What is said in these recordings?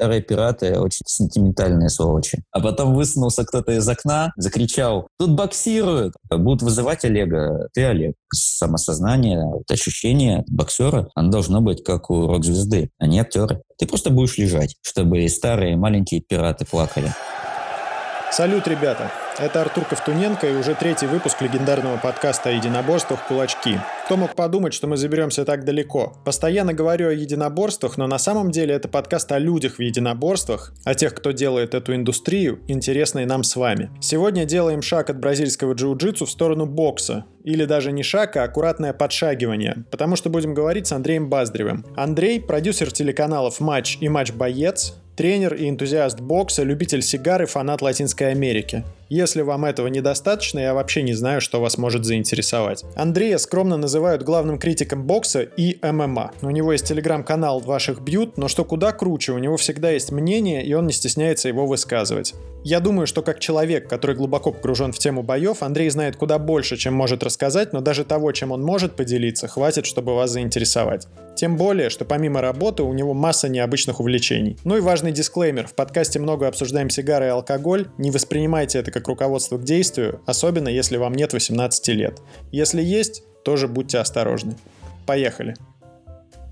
старые пираты очень сентиментальные сволочи. А потом высунулся кто-то из окна, закричал, тут боксируют. Будут вызывать Олега. Ты Олег. Самосознание, вот ощущение боксера, оно должно быть как у рок-звезды, а не актеры. Ты просто будешь лежать, чтобы старые маленькие пираты плакали. Салют, ребята! Это Артур Ковтуненко и уже третий выпуск легендарного подкаста о единоборствах «Кулачки». Кто мог подумать, что мы заберемся так далеко? Постоянно говорю о единоборствах, но на самом деле это подкаст о людях в единоборствах, о тех, кто делает эту индустрию, интересной нам с вами. Сегодня делаем шаг от бразильского джиу-джитсу в сторону бокса. Или даже не шаг, а аккуратное подшагивание, потому что будем говорить с Андреем Баздревым. Андрей – продюсер телеканалов «Матч» и «Матч Боец», тренер и энтузиаст бокса, любитель сигар и фанат Латинской Америки. Если вам этого недостаточно, я вообще не знаю, что вас может заинтересовать. Андрея скромно называют главным критиком бокса и ММА. У него есть телеграм-канал «Ваших бьют», но что куда круче, у него всегда есть мнение, и он не стесняется его высказывать. Я думаю, что как человек, который глубоко погружен в тему боев, Андрей знает куда больше, чем может рассказать, но даже того, чем он может поделиться, хватит, чтобы вас заинтересовать. Тем более, что помимо работы у него масса необычных увлечений. Ну и важный дисклеймер. В подкасте много обсуждаем сигары и алкоголь. Не воспринимайте это как как руководство к действию, особенно если вам нет 18 лет. Если есть, тоже будьте осторожны. Поехали.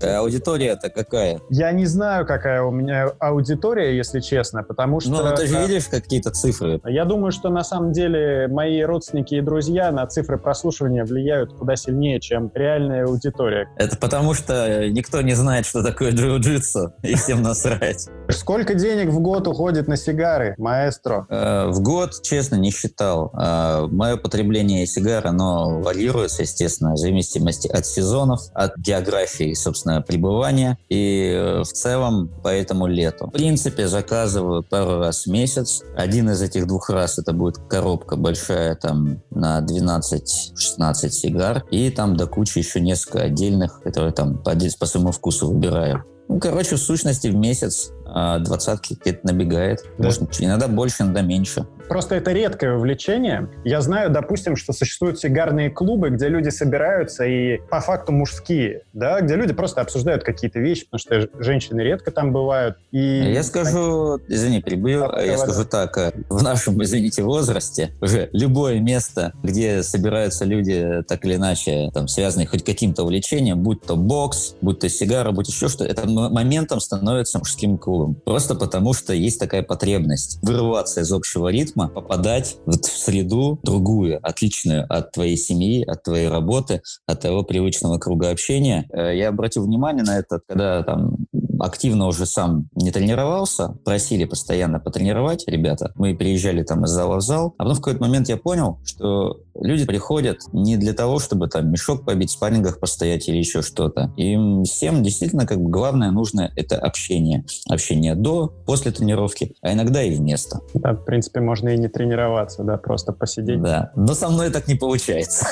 А аудитория-то какая? Я не знаю, какая у меня аудитория, если честно, потому что... Ну, ты же видишь какие-то цифры. Я думаю, что на самом деле мои родственники и друзья на цифры прослушивания влияют куда сильнее, чем реальная аудитория. Это потому, что никто не знает, что такое джиу-джитсу, и всем насрать. Сколько денег в год уходит на сигары, маэстро? Э, в год, честно, не считал. Э, Мое потребление сигар, оно варьируется, естественно, в зависимости от сезонов, от географии, собственно, пребывания. И э, в целом по этому лету. В принципе, заказываю пару раз в месяц. Один из этих двух раз это будет коробка большая там на 12-16 сигар. И там до кучи еще несколько отдельных, которые там по, по своему вкусу выбираю. Ну, короче, в сущности, в месяц а, двадцатки где-то набегает. Да. Может, иногда больше, иногда меньше. Просто это редкое увлечение. Я знаю, допустим, что существуют сигарные клубы, где люди собираются и по факту мужские, да, где люди просто обсуждают какие-то вещи, потому что женщины редко там бывают. И... Я скажу, извини, перебью, а, я скажу так, э, в нашем, извините, возрасте уже любое место, где собираются люди так или иначе, там, связанные хоть каким-то увлечением, будь то бокс, будь то сигара, будь еще что, это моментом становится мужским клубом тяжелым. Просто потому, что есть такая потребность вырываться из общего ритма, попадать в среду другую, отличную от твоей семьи, от твоей работы, от твоего привычного круга общения. Э, я обратил внимание на это, когда там активно уже сам не тренировался, просили постоянно потренировать ребята. Мы приезжали там из зала в зал, а потом в какой-то момент я понял, что люди приходят не для того, чтобы там мешок побить, в спаррингах постоять или еще что-то. Им всем действительно как бы главное нужно это общение. Общение до, после тренировки, а иногда и вместо. Да, в принципе, можно и не тренироваться, да, просто посидеть. Да, но со мной так не получается.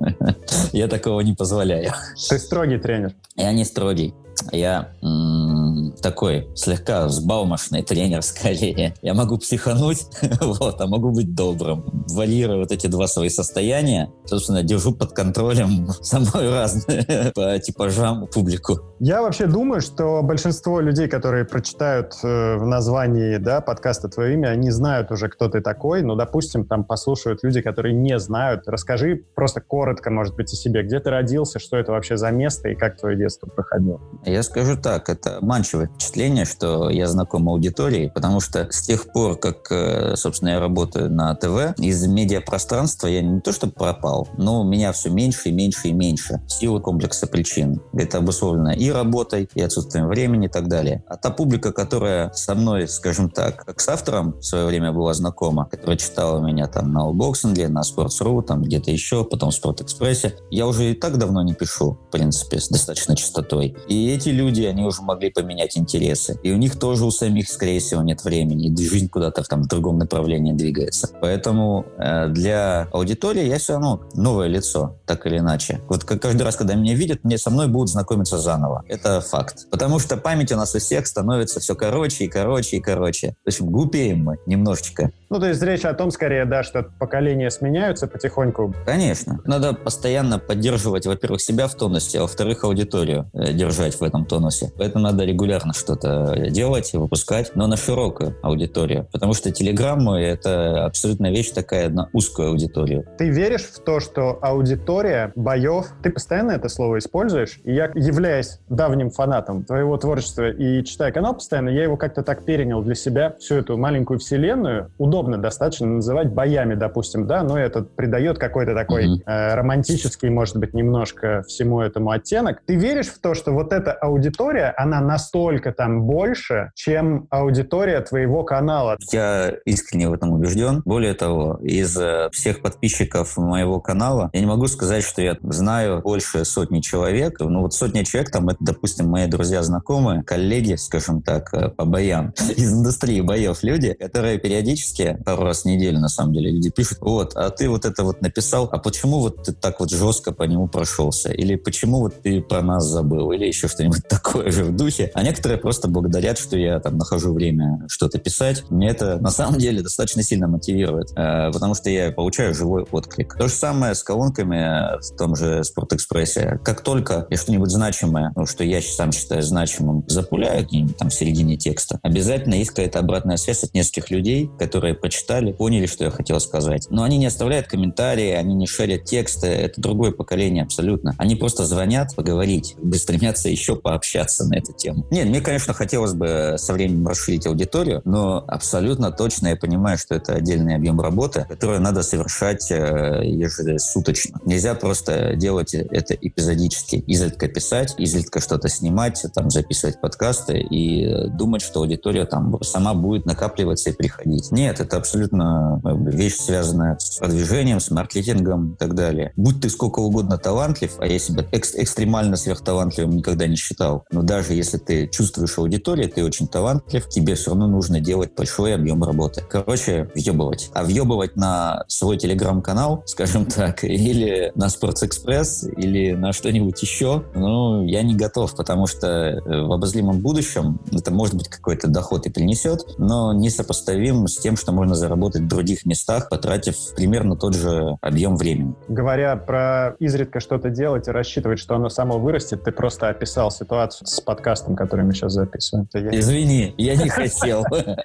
Я такого не позволяю. Ты строгий тренер? Я не строгий я м- такой слегка взбалмошный тренер скорее. Я могу психануть, вот, а могу быть добрым. Варьирую вот эти два свои состояния. Собственно, держу под контролем самую разную по типажам публику. Я вообще думаю, что большинство людей, которые прочитают э, в названии да, подкаста твое имя, они знают уже, кто ты такой. Но, допустим, там послушают люди, которые не знают. Расскажи просто коротко, может быть, о себе. Где ты родился, что это вообще за место и как твое детство проходило? Я скажу так, это обманчивое впечатление, что я знаком аудитории, потому что с тех пор, как, э, собственно, я работаю на ТВ, из медиапространства я не то что пропал, но меня все меньше и меньше и меньше в силу комплекса причин. Это обусловлено и работой, и отсутствием времени и так далее. А та публика, которая со мной, скажем так, как с автором в свое время была знакома, которая читала меня там на Allboxing'е, на Sports.ru, там где-то еще, потом в Спорт-Экспрессе, я уже и так давно не пишу, в принципе, с достаточной частотой. И эти люди, они уже могли поменять интересы. И у них тоже у самих, скорее всего, нет времени. И жизнь куда-то там в другом направлении двигается. Поэтому э, для аудитории я все равно новое лицо, так или иначе. Вот каждый раз, когда меня видят, мне со мной будут знакомиться заново. Это факт. Потому что память у нас у всех становится все короче и короче и короче. В общем, глупеем мы немножечко. Ну, то есть речь о том, скорее, да, что поколения сменяются потихоньку. Конечно. Надо постоянно поддерживать, во-первых, себя в тонусе, а во-вторых, аудиторию э, держать в этом тонусе. Поэтому надо регулярно регулярно что-то делать и выпускать, но на широкую аудиторию. Потому что телеграммы — это абсолютно вещь такая на узкую аудиторию. Ты веришь в то, что аудитория боев... Ты постоянно это слово используешь? И я, являясь давним фанатом твоего творчества и читая канал постоянно, я его как-то так перенял для себя, всю эту маленькую вселенную. Удобно достаточно называть боями, допустим, да, но это придает какой-то такой mm-hmm. э, романтический, может быть, немножко всему этому оттенок. Ты веришь в то, что вот эта аудитория, она настолько там больше, чем аудитория твоего канала? Я искренне в этом убежден. Более того, из э, всех подписчиков моего канала я не могу сказать, что я знаю больше сотни человек. Ну вот сотня человек, там, это, допустим, мои друзья, знакомые, коллеги, скажем так, э, по боям, из индустрии боев люди, которые периодически, пару раз в неделю, на самом деле, люди пишут, вот, а ты вот это вот написал, а почему вот ты так вот жестко по нему прошелся? Или почему вот ты про нас забыл? Или еще что-нибудь такое же в духе. А некоторые просто благодарят, что я там нахожу время что-то писать. Мне это на самом деле достаточно сильно мотивирует, э, потому что я получаю живой отклик. То же самое с колонками в том же Спортэкспрессе. Как только я что-нибудь значимое, ну, что я сам считаю значимым, запуляю где-нибудь там в середине текста, обязательно есть какая-то обратная связь от нескольких людей, которые прочитали, поняли, что я хотел сказать. Но они не оставляют комментарии, они не шерят тексты, это другое поколение абсолютно. Они просто звонят поговорить, стремятся еще пообщаться на эту тему. Нет, мне, конечно, хотелось бы со временем расширить аудиторию, но абсолютно точно я понимаю, что это отдельный объем работы, который надо совершать э, ежесуточно. Нельзя просто делать это эпизодически. Изредка писать, изредка что-то снимать, там записывать подкасты и думать, что аудитория там сама будет накапливаться и приходить. Нет, это абсолютно вещь, связанная с продвижением, с маркетингом и так далее. Будь ты сколько угодно талантлив, а я себя экс экстремально сверхталантливым никогда не считал, но даже если ты чувствуешь аудиторию, ты очень талантлив, тебе все равно нужно делать большой объем работы. Короче, въебывать. А въебывать на свой телеграм-канал, скажем так, или на Спортс-Экспресс, или на что-нибудь еще, ну, я не готов, потому что э, в обозримом будущем это может быть какой-то доход и принесет, но несопоставим с тем, что можно заработать в других местах, потратив примерно тот же объем времени. Говоря про изредка что-то делать и рассчитывать, что оно само вырастет, ты просто описал ситуацию с подкастом, который мы сейчас записываем. Извини, я не хотел.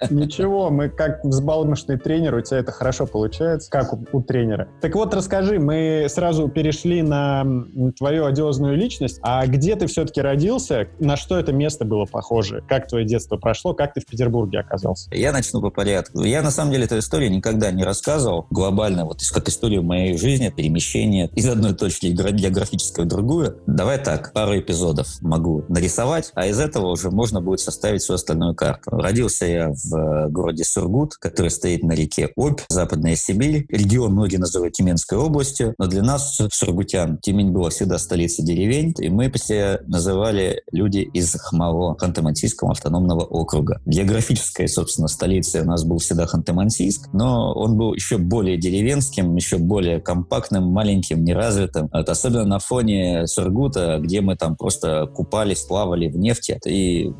Ничего, мы как взбалмошный тренер, у тебя это хорошо получается, как у тренера. Так вот, расскажи, мы сразу перешли на твою одиозную личность, а где ты все-таки родился, на что это место было похоже, как твое детство прошло, как ты в Петербурге оказался? Я начну по порядку. Я, на самом деле, эту историю никогда не рассказывал глобально, вот как историю моей жизни, перемещения из одной точки географической в другую. Давай так, пару эпизодов могу нарисовать, а из этого уже можно будет составить всю остальную карту. Родился я в э, городе Сургут, который стоит на реке Обь, Западная Сибирь. Регион многие называют Тюменской областью, но для нас, сургутян, Тюмень была всегда столицей деревень, и мы все называли люди из Хмаво, Ханты-Мансийского автономного округа. Географическая, собственно, столица у нас был всегда Ханты-Мансийск, но он был еще более деревенским, еще более компактным, маленьким, неразвитым. Это особенно на фоне Сургута, где мы там просто купались, плавали в нефти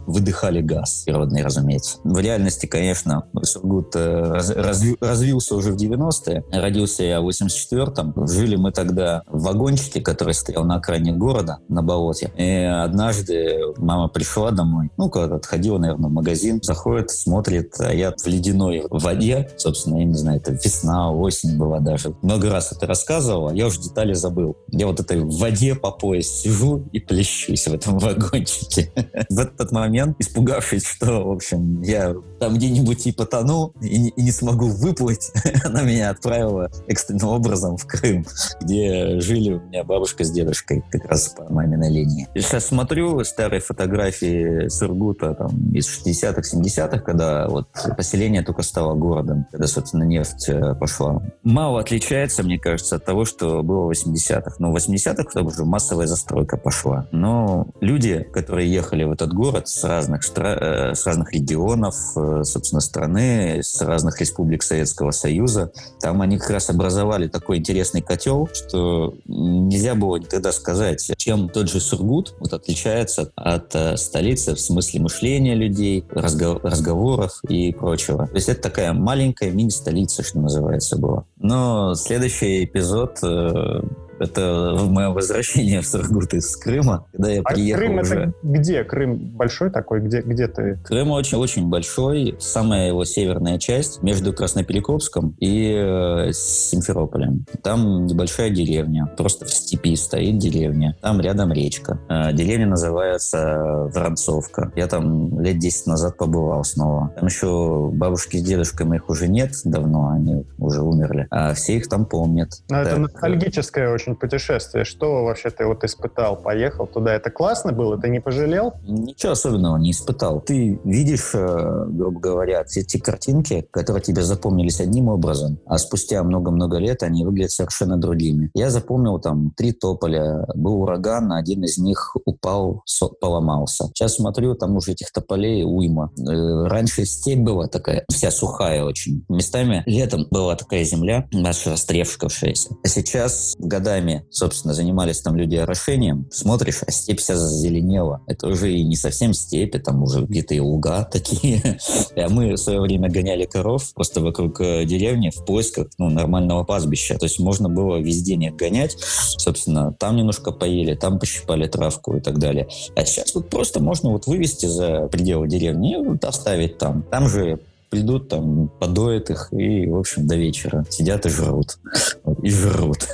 выдыхали газ природный, разумеется. В реальности, конечно, Сургут э, раз, разви, развился уже в 90-е. Родился я в 84-м. Жили мы тогда в вагончике, который стоял на окраине города, на болоте. И однажды мама пришла домой, ну, когда отходила, наверное, в магазин, заходит, смотрит, а я в ледяной воде, собственно, я не знаю, это весна, осень была даже. Много раз это рассказывал, а я уже детали забыл. Я вот этой в воде по пояс сижу и плещусь в этом вагончике. В этот момент, испугавшись, что, в общем, я там где-нибудь и потону, и, и не смогу выплыть, она меня отправила экстренным образом в Крым, где жили у меня бабушка с дедушкой, как раз по маминой линии. И сейчас смотрю старые фотографии Сургута там, из 60-х, 70-х, когда вот поселение только стало городом, когда, собственно, нефть э, пошла. Мало отличается, мне кажется, от того, что было в 80-х. Но в 80-х уже массовая застройка пошла. Но люди, которые ехали в этот город с разных. Э, с разных регионов, э, собственно, страны, с разных республик Советского Союза, там они как раз образовали такой интересный котел, что нельзя было никогда сказать, чем тот же Сургут вот отличается от столицы в смысле мышления людей, разговоров и прочего. То есть это такая маленькая мини-столица, что называется, была. Но следующий эпизод э, Это мое возвращение в Сургут из Крыма, когда я а приехал Крым уже... это где? Крым большой такой? Где, где ты? Крым очень-очень большой. Самая его северная часть между Красноперекопском и э, Симферополем. Там небольшая деревня. Просто в степи стоит деревня. Там рядом речка. Э, деревня называется Воронцовка. Я там лет 10 назад побывал снова. Там еще бабушки с дедушкой моих уже нет давно. Они уже умерли. А все их там помнят. Но это ностальгическое очень путешествие. Что вообще ты вот испытал? Поехал туда. Это классно было? Ты не пожалел? Ничего особенного не испытал. Ты видишь, э, грубо говоря, все те картинки, которые тебе запомнились одним образом, а спустя много-много лет они выглядят совершенно другими. Я запомнил там три тополя, был ураган, один из них упал, поломался. Сейчас смотрю, там уже этих тополей уйма. Э, раньше степь была такая, вся сухая очень. Местами летом была такая земля, наша растревшившаяся. А сейчас годами, собственно, занимались там люди орошением. Смотришь, а степь вся зазеленела. Это уже и не совсем степь, там уже где-то и луга такие. А мы в свое время гоняли коров просто вокруг э, деревни в поисках ну, нормального пастбища. То есть можно было везде не гонять. Собственно, там немножко поели, там пощипали травку и так далее. А сейчас вот просто можно вот вывести за пределы деревни и вот оставить там. Там же придут, там, подоят их и, в общем, до вечера сидят и жрут. И жрут.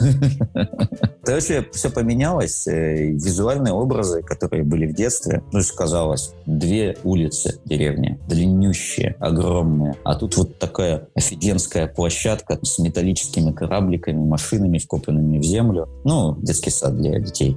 Вообще все поменялось. Э, визуальные образы, которые были в детстве, ну, сказалось, две улицы деревни, длиннющие, огромные. А тут вот такая офигенская площадка с металлическими корабликами, машинами, вкопанными в землю. Ну, детский сад для детей.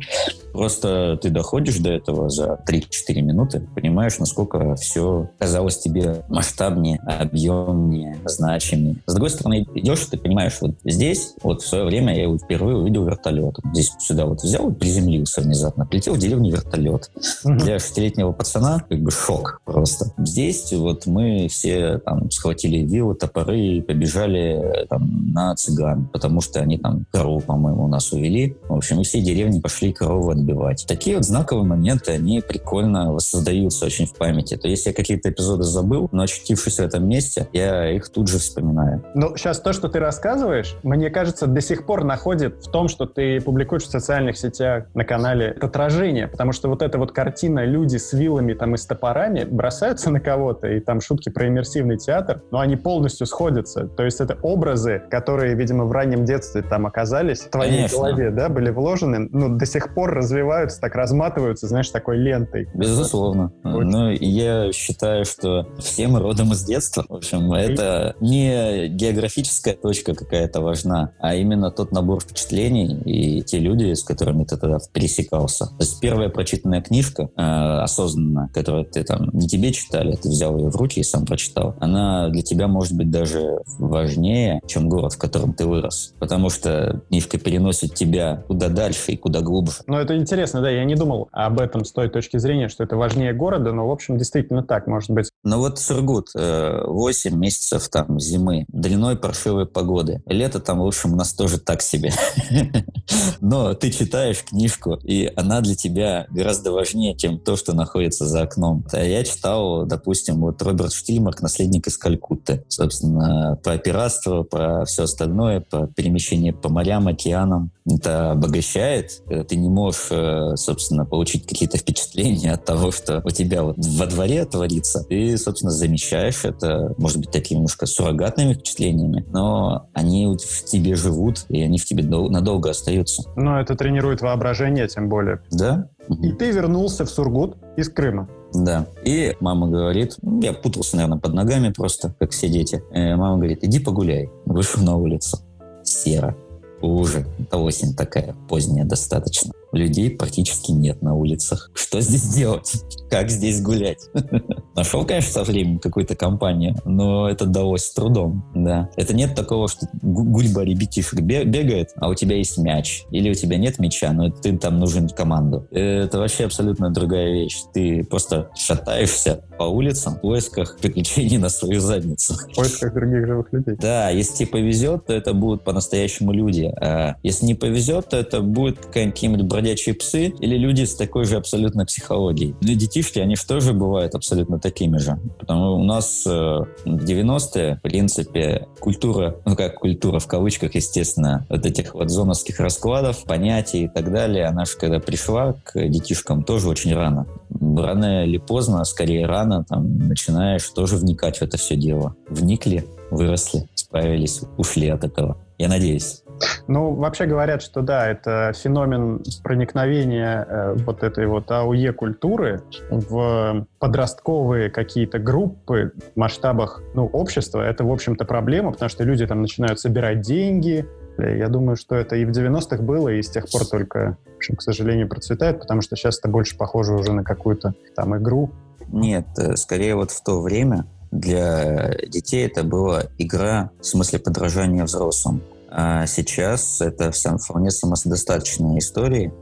Просто ты доходишь до этого за 3-4 минуты, понимаешь, насколько все казалось тебе масштабнее, объемнее, значимее. С другой стороны, идешь, ты понимаешь, вот здесь, вот в свое время я впервые увидел вертолет. Здесь сюда вот взял и приземлился внезапно. Прилетел в деревню вертолет. Для шестилетнего пацана как бы шок просто. Здесь вот мы все там схватили вилы, топоры и побежали там на цыган, потому что они там корову, по-моему, у нас увели. В общем, и все деревни пошли корову отбивать. Такие вот знаковые моменты, они прикольно воссоздаются очень в памяти. То есть я какие-то эпизоды забыл, но очутившись в этом месте, я их тут же вспоминаю. Ну, сейчас то, что ты рассказываешь, мне кажется, до сих пор находит в том, что ты публикуешь в социальных сетях на канале отражение, потому что вот эта вот картина люди с вилами там и с топорами бросаются на кого-то, и там шутки про иммерсивный театр, но они полностью сходятся. То есть это образы, которые, видимо, в раннем детстве там оказались, в твоей Конечно. голове, да, были вложены, ну, до сих пор развиваются, так разматываются, знаешь, такой лентой. Безусловно. Очень. Ну, я считаю, что все мы родом из детства. В общем, это не географическая точка какая-то важна, а именно тот набор впечатлений и те люди, с которыми ты тогда пересекался. То есть первая прочитанная книжка э, осознанно, которую ты там не тебе читали, ты взял ее в руки и сам прочитал, она для тебя может быть даже важнее, чем город, в котором ты вырос. Потому что книжка переносит тебя куда дальше и куда глубже. Ну, это интересно, да, я не думал об этом с той точки зрения, что это важнее города, но, в общем, действительно так, может быть. Ну вот Сургут, 8 э, месяцев там зимы, длиной паршивой погоды. Лето там, в общем, у нас тоже так себе. Но ты читаешь книжку, и она для тебя гораздо важнее, чем то, что находится за окном. Я читал, допустим, вот Роберт Штильмарк «Наследник из Калькутты». Собственно, про пиратство, про все остальное, про перемещение по морям, океанам. Это обогащает, когда ты не можешь, э, собственно, получить какие-то впечатления от того, что у тебя вот во дворе творится. Ты, собственно, замечаешь это, может быть, такими немножко суррогатными впечатлениями, но они в тебе живут, и они в тебе надолго остаются. Но это тренирует воображение, тем более. Да. И ты вернулся в Сургут из Крыма. Да. И мама говорит, ну, я путался, наверное, под ногами просто, как все дети. И э, мама говорит, иди погуляй. Вышел на улицу. Серо. Уже. Это осень такая, поздняя достаточно. Людей практически нет на улицах. Что здесь делать? Как здесь гулять? Нашел, конечно, со временем какую-то компанию, но это далось с трудом, да. Это нет такого, что гульба ребятишек бегает, а у тебя есть мяч. Или у тебя нет мяча, но ты там нужен команду. Это вообще абсолютно другая вещь. Ты просто шатаешься по улицам в поисках приключений на свою задницу. В поисках других живых людей. Да, если тебе повезет, то это будут по-настоящему люди. А если не повезет, то это будет какая-нибудь бродячие псы или люди с такой же абсолютно психологией. Ну, детишки, они же тоже бывают абсолютно такими же. Потому у нас э, в 90-е, в принципе, культура, ну как культура в кавычках, естественно, вот этих вот зоновских раскладов, понятий и так далее, она же когда пришла к детишкам тоже очень рано. Рано или поздно, скорее рано, там, начинаешь тоже вникать в это все дело. Вникли, выросли, справились, ушли от этого. Я надеюсь. Ну, вообще говорят, что да, это феномен проникновения э, вот этой вот АУЕ-культуры в подростковые какие-то группы в масштабах ну, общества. Это, в общем-то, проблема, потому что люди там начинают собирать деньги. Я думаю, что это и в 90-х было, и с тех пор только, в общем, к сожалению, процветает, потому что сейчас это больше похоже уже на какую-то там игру. Нет, э, скорее вот в то время для детей это была игра в смысле подражания взрослым. А сейчас это вполне самодостаточные истории,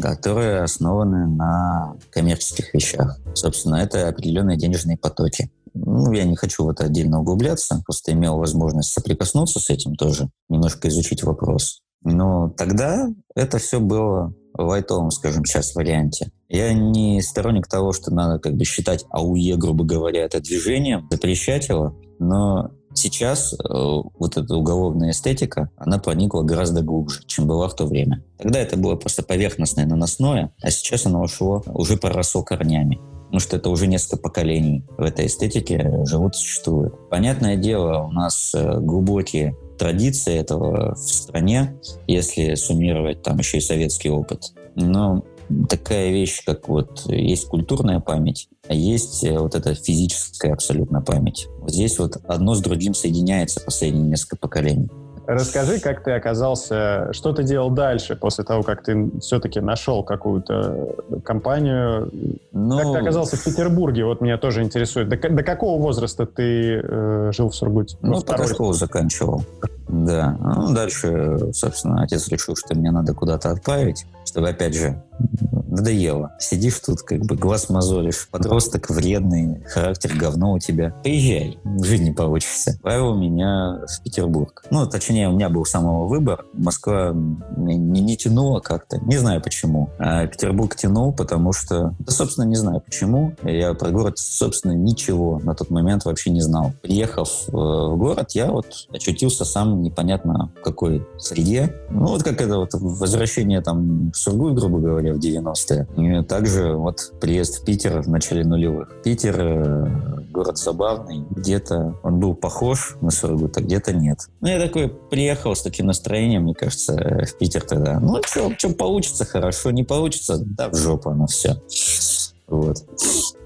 которые основаны на коммерческих вещах. Собственно, это определенные денежные потоки. Ну, я не хочу в это отдельно углубляться, просто имел возможность соприкоснуться с этим тоже, немножко изучить вопрос. Но тогда это все было в лайтовом, скажем, сейчас варианте. Я не сторонник того, что надо как бы считать АУЕ, грубо говоря, это движением, запрещать его, но Сейчас э, вот эта уголовная эстетика, она проникла гораздо глубже, чем была в то время. Тогда это было просто поверхностное, наносное, а сейчас оно ушло, уже проросло корнями. Потому что это уже несколько поколений в этой эстетике живут, существуют. Понятное дело, у нас э, глубокие традиции этого в стране, если суммировать там еще и советский опыт. Но такая вещь, как вот есть культурная память, а есть э, вот эта физическая абсолютно память. Вот здесь вот одно с другим соединяется последние несколько поколений. Расскажи, как ты оказался, что ты делал дальше после того, как ты все-таки нашел какую-то компанию? Ну, как ты оказался в Петербурге? Вот меня тоже интересует. До, до какого возраста ты э, жил в Сургуте? Ну, школу заканчивал. Да. Ну, дальше, собственно, отец решил, что мне надо куда-то отправить, чтобы, опять же, надоело. Сидишь тут, как бы глаз мозолишь, подросток вредный, характер говно у тебя. Приезжай, жить не получится. Отправил меня в Петербург. Ну, точнее, у меня был самого выбор. Москва не, не тянула как-то, не знаю почему. А Петербург тянул, потому что, да, собственно, не знаю почему. Я про город, собственно, ничего на тот момент вообще не знал. Приехав э, в город, я вот очутился сам непонятно в какой среде. Ну, вот как это вот возвращение там в Сургут, грубо говоря, в 90-е. И также вот приезд в Питер в начале нулевых. Питер э, город забавный. Где-то он был похож на Сургут, а где-то нет. Ну, я такой приехал с таким настроением, мне кажется, в Питер тогда. Ну, что получится, хорошо. Не получится, да в жопу оно все. Вот.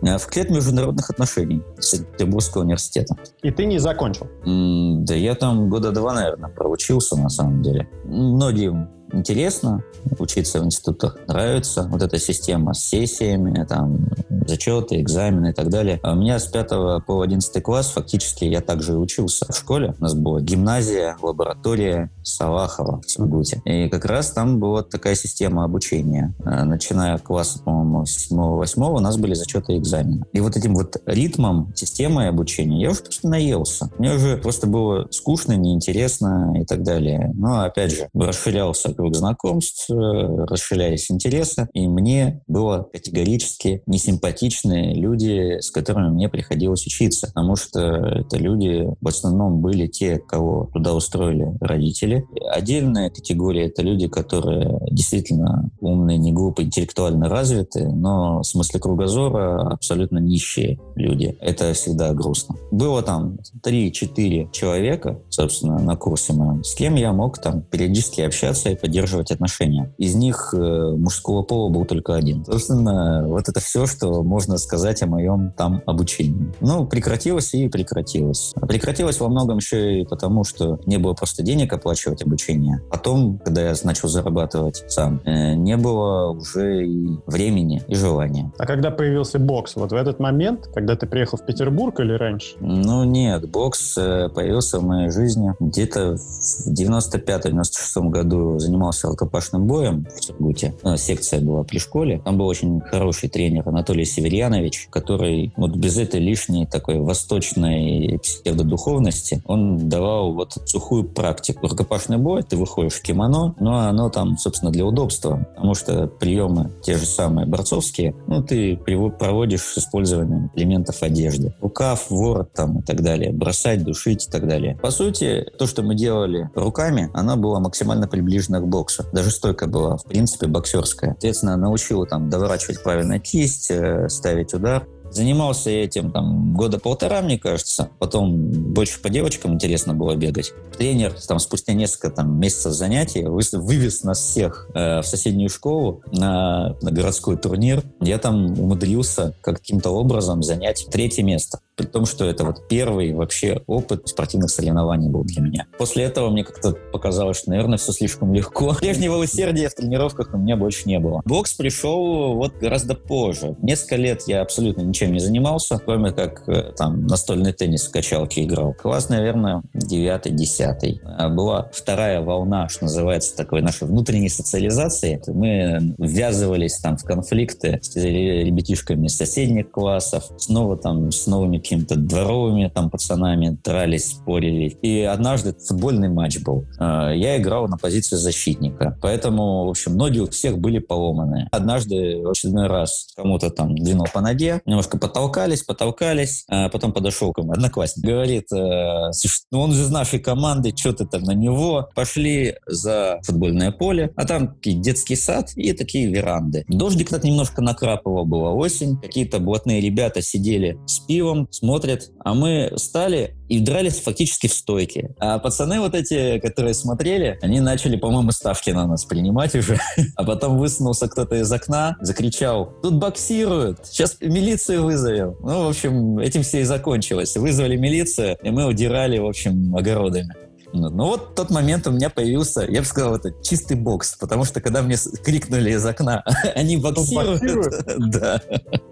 В клет международных отношений Петербургского университета. И ты не закончил? М да я там года два, наверное, проучился, на самом деле. Многим интересно учиться в институтах, нравится вот эта система с сессиями, там, зачеты, экзамены и так далее. А у меня с 5 по 11 класс фактически я также и учился в школе. У нас была гимназия, лаборатория Салахова в Сургуте. И как раз там была такая система обучения. А, начиная класса, по-моему, с 7-8 у нас были зачеты и экзамены. И вот этим вот ритмом, системой обучения я уже просто наелся. Мне уже просто было скучно, неинтересно и так далее. Но, опять же, расширялся круг знакомств, расширялись интересы, и мне было категорически несимпатичны люди, с которыми мне приходилось учиться, потому что это люди в основном были те, кого туда устроили родители. Отдельная категория — это люди, которые действительно умные, не глупые, интеллектуально развитые, но в смысле кругозора абсолютно нищие люди. Это всегда грустно. Было там 3-4 человека, собственно, на курсе моем, с кем я мог там периодически общаться и поддерживать отношения. Из них э, мужского пола был только один. Собственно, вот это все, что можно сказать о моем там обучении. Ну, прекратилось и прекратилось. Прекратилось во многом еще и потому, что не было просто денег оплачивать обучение. Потом, когда я начал зарабатывать сам, э, не было уже и времени, и желания. А когда появился бокс? Вот в этот момент, когда ты приехал в Петербург или раньше? Ну, нет, бокс э, появился в моей жизни где-то в 95-96 году занимался занимался рукопашным боем в Сургуте. Э, секция была при школе. Там был очень хороший тренер Анатолий Северьянович, который вот без этой лишней такой восточной псевдодуховности, он давал вот сухую практику. Рукопашный бой, ты выходишь в кимоно, но оно там, собственно, для удобства, потому что приемы те же самые борцовские, ну, ты проводишь с использованием элементов одежды. Рукав, ворот там и так далее. Бросать, душить и так далее. По сути, то, что мы делали руками, оно было максимально приближено к боксу. Даже стойка была, в принципе, боксерская. Соответственно, научил там доворачивать правильно кисть, э, ставить удар. Занимался этим там года полтора, мне кажется. Потом больше по девочкам интересно было бегать. Тренер там спустя несколько там, месяцев занятий вывез нас всех э, в соседнюю школу на, на городской турнир. Я там умудрился каким-то образом занять третье место при том, что это вот первый вообще опыт спортивных соревнований был для меня. После этого мне как-то показалось, что, наверное, все слишком легко. Прежнего усердия в тренировках у меня больше не было. Бокс пришел вот гораздо позже. Несколько лет я абсолютно ничем не занимался, кроме как э, там настольный теннис в качалке играл. Класс, наверное, девятый, десятый. А была вторая волна, что называется, такой нашей внутренней социализации. Мы ввязывались там в конфликты с ребятишками соседних классов, снова там с новыми какими-то дворовыми там пацанами дрались, спорили. И однажды футбольный матч был. А, я играл на позиции защитника. Поэтому, в общем, ноги у всех были поломаны. Однажды в очередной раз кому-то там двинул по ноге, немножко потолкались, потолкались. А потом подошел ко мне одноклассник. Говорит, «Э, ну он же из нашей команды, что ты там на него? Пошли за футбольное поле, а там детский сад и такие веранды. Дождик так немножко накрапывал, была осень. Какие-то блатные ребята сидели с пивом, смотрят, а мы стали и дрались фактически в стойке. А пацаны вот эти, которые смотрели, они начали, по-моему, ставки на нас принимать уже. А потом высунулся кто-то из окна, закричал, тут боксируют, сейчас милицию вызовем. Ну, в общем, этим все и закончилось. Вызвали милицию, и мы удирали, в общем, огородами. Ну, ну вот тот момент у меня появился, я бы сказал, это чистый бокс, потому что когда мне крикнули из окна, они боксируют, да,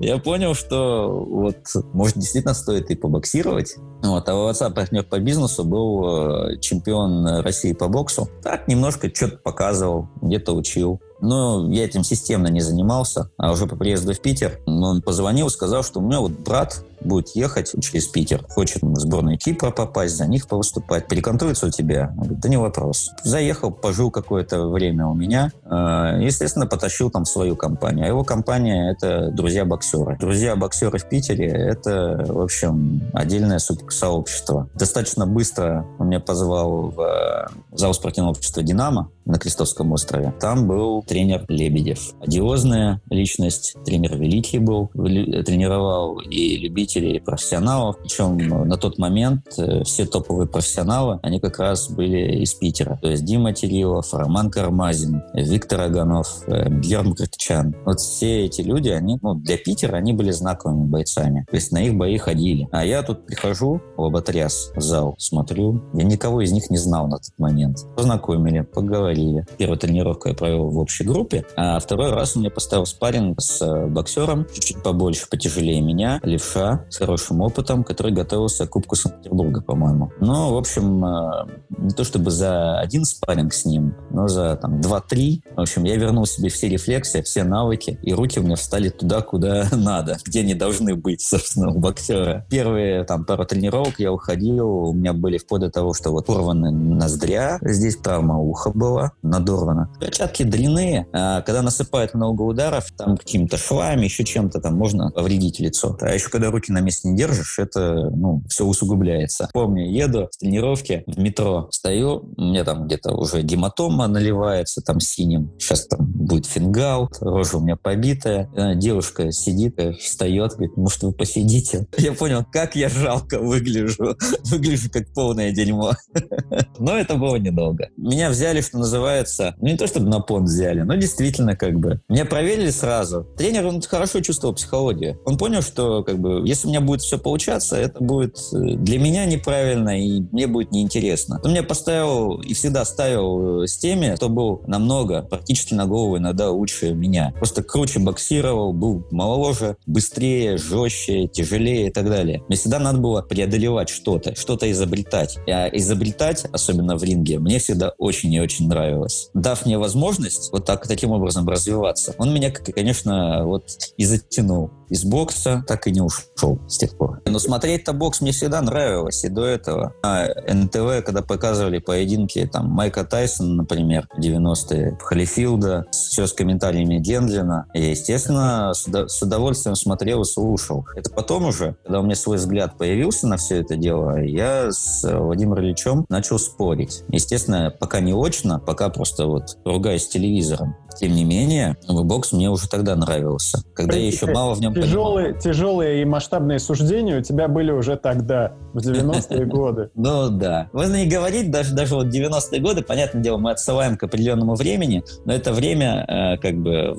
я понял, что вот, может, действительно стоит и побоксировать. Вот, а у отца партнер по бизнесу был э, чемпион России по боксу. Так, немножко что-то показывал, где-то учил. Но я этим системно не занимался. А уже по приезду в Питер он позвонил, сказал, что у меня вот брат будет ехать через Питер, хочет в сборную Кипра попасть, за них повыступать. Перекантуется у тебя? Он говорит, да не вопрос. Заехал, пожил какое-то время у меня. Э, естественно, потащил там свою компанию. А его компания — это друзья-боксеры. Друзья-боксеры в Питере — это, в общем, отдельное сообщество. Достаточно быстро он меня позвал в э, зал спортивного общества «Динамо», на Крестовском острове. Там был тренер Лебедев. Одиозная личность, тренер великий был, тренировал и любителей, и профессионалов. Причем на тот момент э, все топовые профессионалы, они как раз были из Питера. То есть Дима Терилов, Роман Кармазин, Виктор Аганов, э, Герм Критчан. Вот все эти люди, они, ну, для Питера они были знаковыми бойцами. То есть на их бои ходили. А я тут прихожу, лоботряс, в зал, смотрю. Я никого из них не знал на тот момент. Познакомили, поговорили. Первую тренировку я провел в общей группе, а второй раз он мне поставил спарринг с э, боксером, чуть-чуть побольше, потяжелее меня, левша, с хорошим опытом, который готовился к Кубку Санкт-Петербурга, по-моему. Ну, в общем, э, не то чтобы за один спарринг с ним, но за там два-три. В общем, я вернул себе все рефлексы, все навыки, и руки у меня встали туда, куда надо, где они должны быть, собственно, у боксера. Первые там пару тренировок я уходил, у меня были вплоть до того, что вот порваны ноздря, здесь травма уха была, надорвано. Перчатки длинные, а когда насыпают много ударов, там какими-то швами, еще чем-то там можно повредить лицо. А еще когда руки на месте не держишь, это, ну, все усугубляется. Помню, еду с тренировки в метро, стою, меня там где-то уже гематома наливается там синим, сейчас там будет фингал, рожа у меня побитая, э, девушка сидит, э, встает, говорит, может вы посидите? Я понял, как я жалко выгляжу, выгляжу как полное дерьмо. Но это было недолго. Меня взяли, что называется, ну не то чтобы на понт взяли, но действительно как бы. Меня проверили сразу. Тренер, он хорошо чувствовал психологию. Он понял, что как бы, если у меня будет все получаться, это будет э, для меня неправильно и мне будет неинтересно. Он меня поставил и всегда ставил э, с теми, кто был намного, практически на голову иногда лучше меня. Просто круче боксировал, был моложе, быстрее, жестче, тяжелее и так далее. Мне всегда надо было преодолевать что-то, что-то изобретать. А изобретать, особенно в ринге, мне всегда очень и очень нравилось. Дав мне возможность вот так, таким образом развиваться, он меня, конечно, вот и затянул. Из бокса так и не ушел с тех пор. Но смотреть-то бокс мне всегда нравилось, и до этого. На НТВ, когда показывали поединки, там, Майка Тайсона, например, 90-е, Холлифилда, все с комментариями Гендлина, я, естественно, с удовольствием смотрел и слушал. Это потом уже, когда у меня свой взгляд появился на все это дело, я с Владимиром Ильичем начал спорить. Естественно, пока не очно, пока просто вот ругаясь телевизором. Тем не менее, бокс мне уже тогда нравился. Когда я еще мало в нем тяжелые, понимал. Тяжелые и масштабные суждения у тебя были уже тогда, в 90-е годы. Ну да. Можно не говорить, даже, даже вот 90-е годы, понятное дело, мы отсылаем к определенному времени, но это время, э, как бы,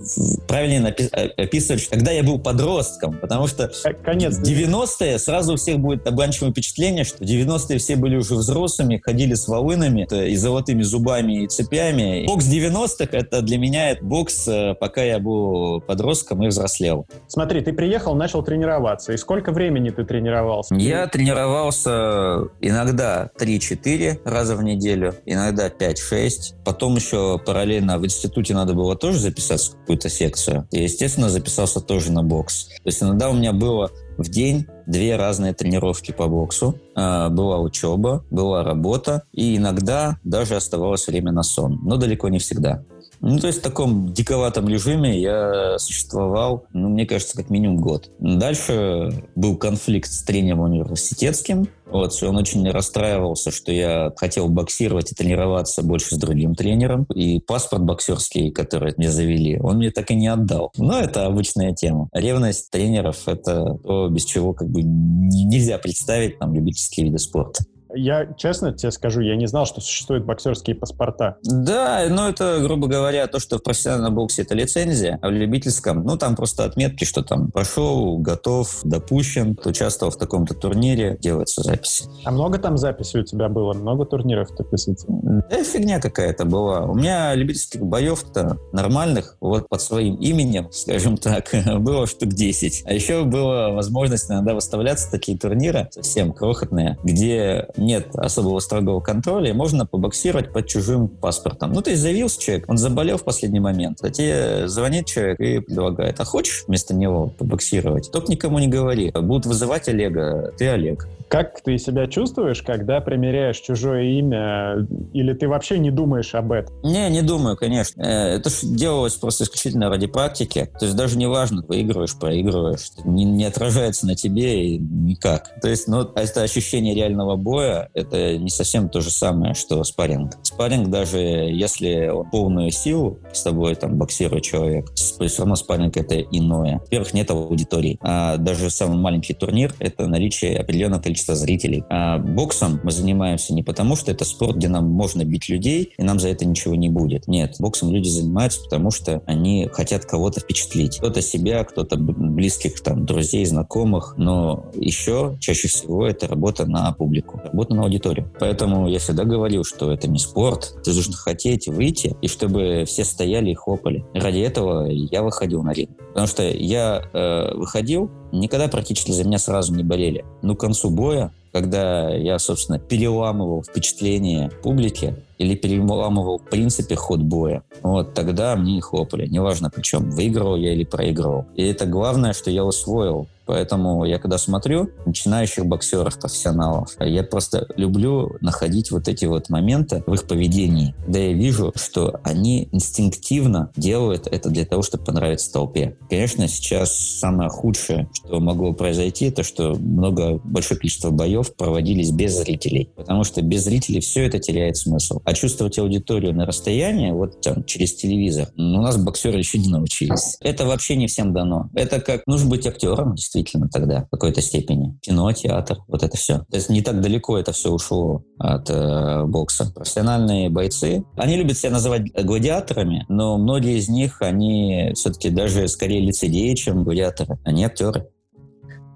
правильно э, описывать, когда я был подростком, потому что Конец 90-е сразу у всех будет обманчивое впечатление, что 90-е все были уже взрослыми, ходили с волынами и золотыми зубами и цепями. Бокс 90-х — это для меня бокс, э, пока я был подростком и взрослел. Смотри, ты приехал, начал тренироваться. И сколько времени ты тренировался? Я тренировался иногда 3-4 раза в неделю, иногда 5-6. Потом еще параллельно в институте надо было тоже записаться в какую-то секцию. И, естественно, записался тоже на бокс. То есть иногда у меня было в день две разные тренировки по боксу. А, была учеба, была работа, и иногда даже оставалось время на сон, но далеко не всегда. Ну, то есть в таком диковатом режиме я существовал, ну, мне кажется, как минимум год. Дальше был конфликт с тренером университетским. Вот, и он очень расстраивался, что я хотел боксировать и тренироваться больше с другим тренером. И паспорт боксерский, который мне завели, он мне так и не отдал. Но это обычная тема. Ревность тренеров — это то, без чего как бы нельзя представить там любительские виды спорта. Я честно тебе скажу, я не знал, что существуют боксерские паспорта. Да, но это, грубо говоря, то, что в профессиональном боксе это лицензия, а в любительском, ну, там просто отметки, что там прошел, готов, допущен, участвовал в таком-то турнире, делается записи. А много там записей у тебя было? Много турниров ты посетил? Да, фигня какая-то была. У меня любительских боев-то нормальных, вот под своим именем, скажем так, было штук 10. А еще была возможность иногда выставляться такие турниры, совсем крохотные, где нет особого строгого контроля, и можно побоксировать под чужим паспортом. Ну, то есть заявился человек, он заболел в последний момент, а тебе звонит человек и предлагает, а хочешь вместо него побоксировать? Только никому не говори. Будут вызывать Олега, ты Олег. Как ты себя чувствуешь, когда примеряешь чужое имя, или ты вообще не думаешь об этом? Не, не думаю, конечно. Э, это делалось просто исключительно ради практики. То есть даже не важно, выигрываешь, проигрываешь, не, не отражается на тебе и никак. То есть, ну, это ощущение реального боя, это не совсем то же самое, что спарринг. Спарринг, даже если полную силу с тобой там боксирует человек, все равно спарринг это иное. Во-первых, нет аудитории. А даже самый маленький турнир — это наличие определенного количества количество зрителей. А боксом мы занимаемся не потому, что это спорт, где нам можно бить людей, и нам за это ничего не будет. Нет, боксом люди занимаются, потому что они хотят кого-то впечатлить. Кто-то себя, кто-то близких там друзей, знакомых, но еще чаще всего это работа на публику, работа на аудиторию. Поэтому я всегда говорил, что это не спорт, ты должен хотеть выйти, и чтобы все стояли и хлопали. Ради этого я выходил на ринг. Потому что я э, выходил, никогда практически за меня сразу не болели. Но к концу боя, когда я, собственно, переламывал впечатление публики или переламывал, в принципе, ход боя, вот тогда мне и хлопали. Неважно, причем, выигрывал я или проигрывал. И это главное, что я усвоил Поэтому я когда смотрю начинающих боксеров, профессионалов, я просто люблю находить вот эти вот моменты в их поведении, когда я вижу, что они инстинктивно делают это для того, чтобы понравиться толпе. Конечно, сейчас самое худшее, что могло произойти, это что много, большое количество боев проводились без зрителей. Потому что без зрителей все это теряет смысл. А чувствовать аудиторию на расстоянии, вот там, через телевизор, ну, у нас боксеры еще не научились. Это вообще не всем дано. Это как нужно быть актером, действительно тогда в какой-то степени. Кино, театр, вот это все. То есть не так далеко это все ушло от э, бокса. Профессиональные бойцы, они любят себя называть гладиаторами, но многие из них, они все-таки даже скорее лицедеи, чем гладиаторы. Они актеры.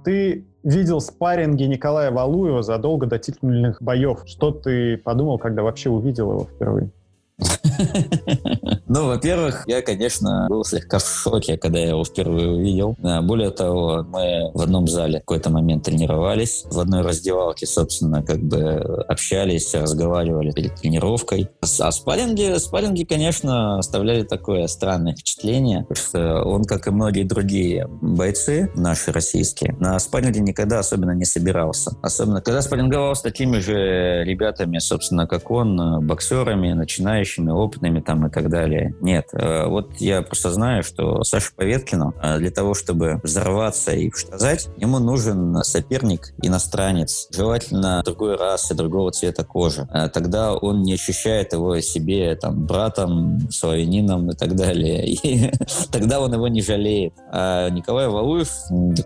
Ты видел спарринги Николая Валуева задолго до титульных боев. Что ты подумал, когда вообще увидел его впервые? Ну, во-первых, я, конечно, был слегка в шоке, когда я его впервые увидел. А, более того, мы в одном зале в какой-то момент тренировались. В одной раздевалке, собственно, как бы общались, разговаривали перед тренировкой. А спарринги, спарринги, конечно, оставляли такое странное впечатление, что он, как и многие другие бойцы наши российские, на спарринге никогда особенно не собирался. Особенно, когда спарринговал с такими же ребятами, собственно, как он, боксерами, начинающими, опытными там и так далее. Нет. Э, вот я просто знаю, что Саша Поветкину э, для того, чтобы взорваться и сказать, ему нужен соперник иностранец, желательно другой расы, другого цвета кожи. Э, тогда он не ощущает его себе там братом, славянином и так далее. И тогда он его не жалеет. А Николай Валуев,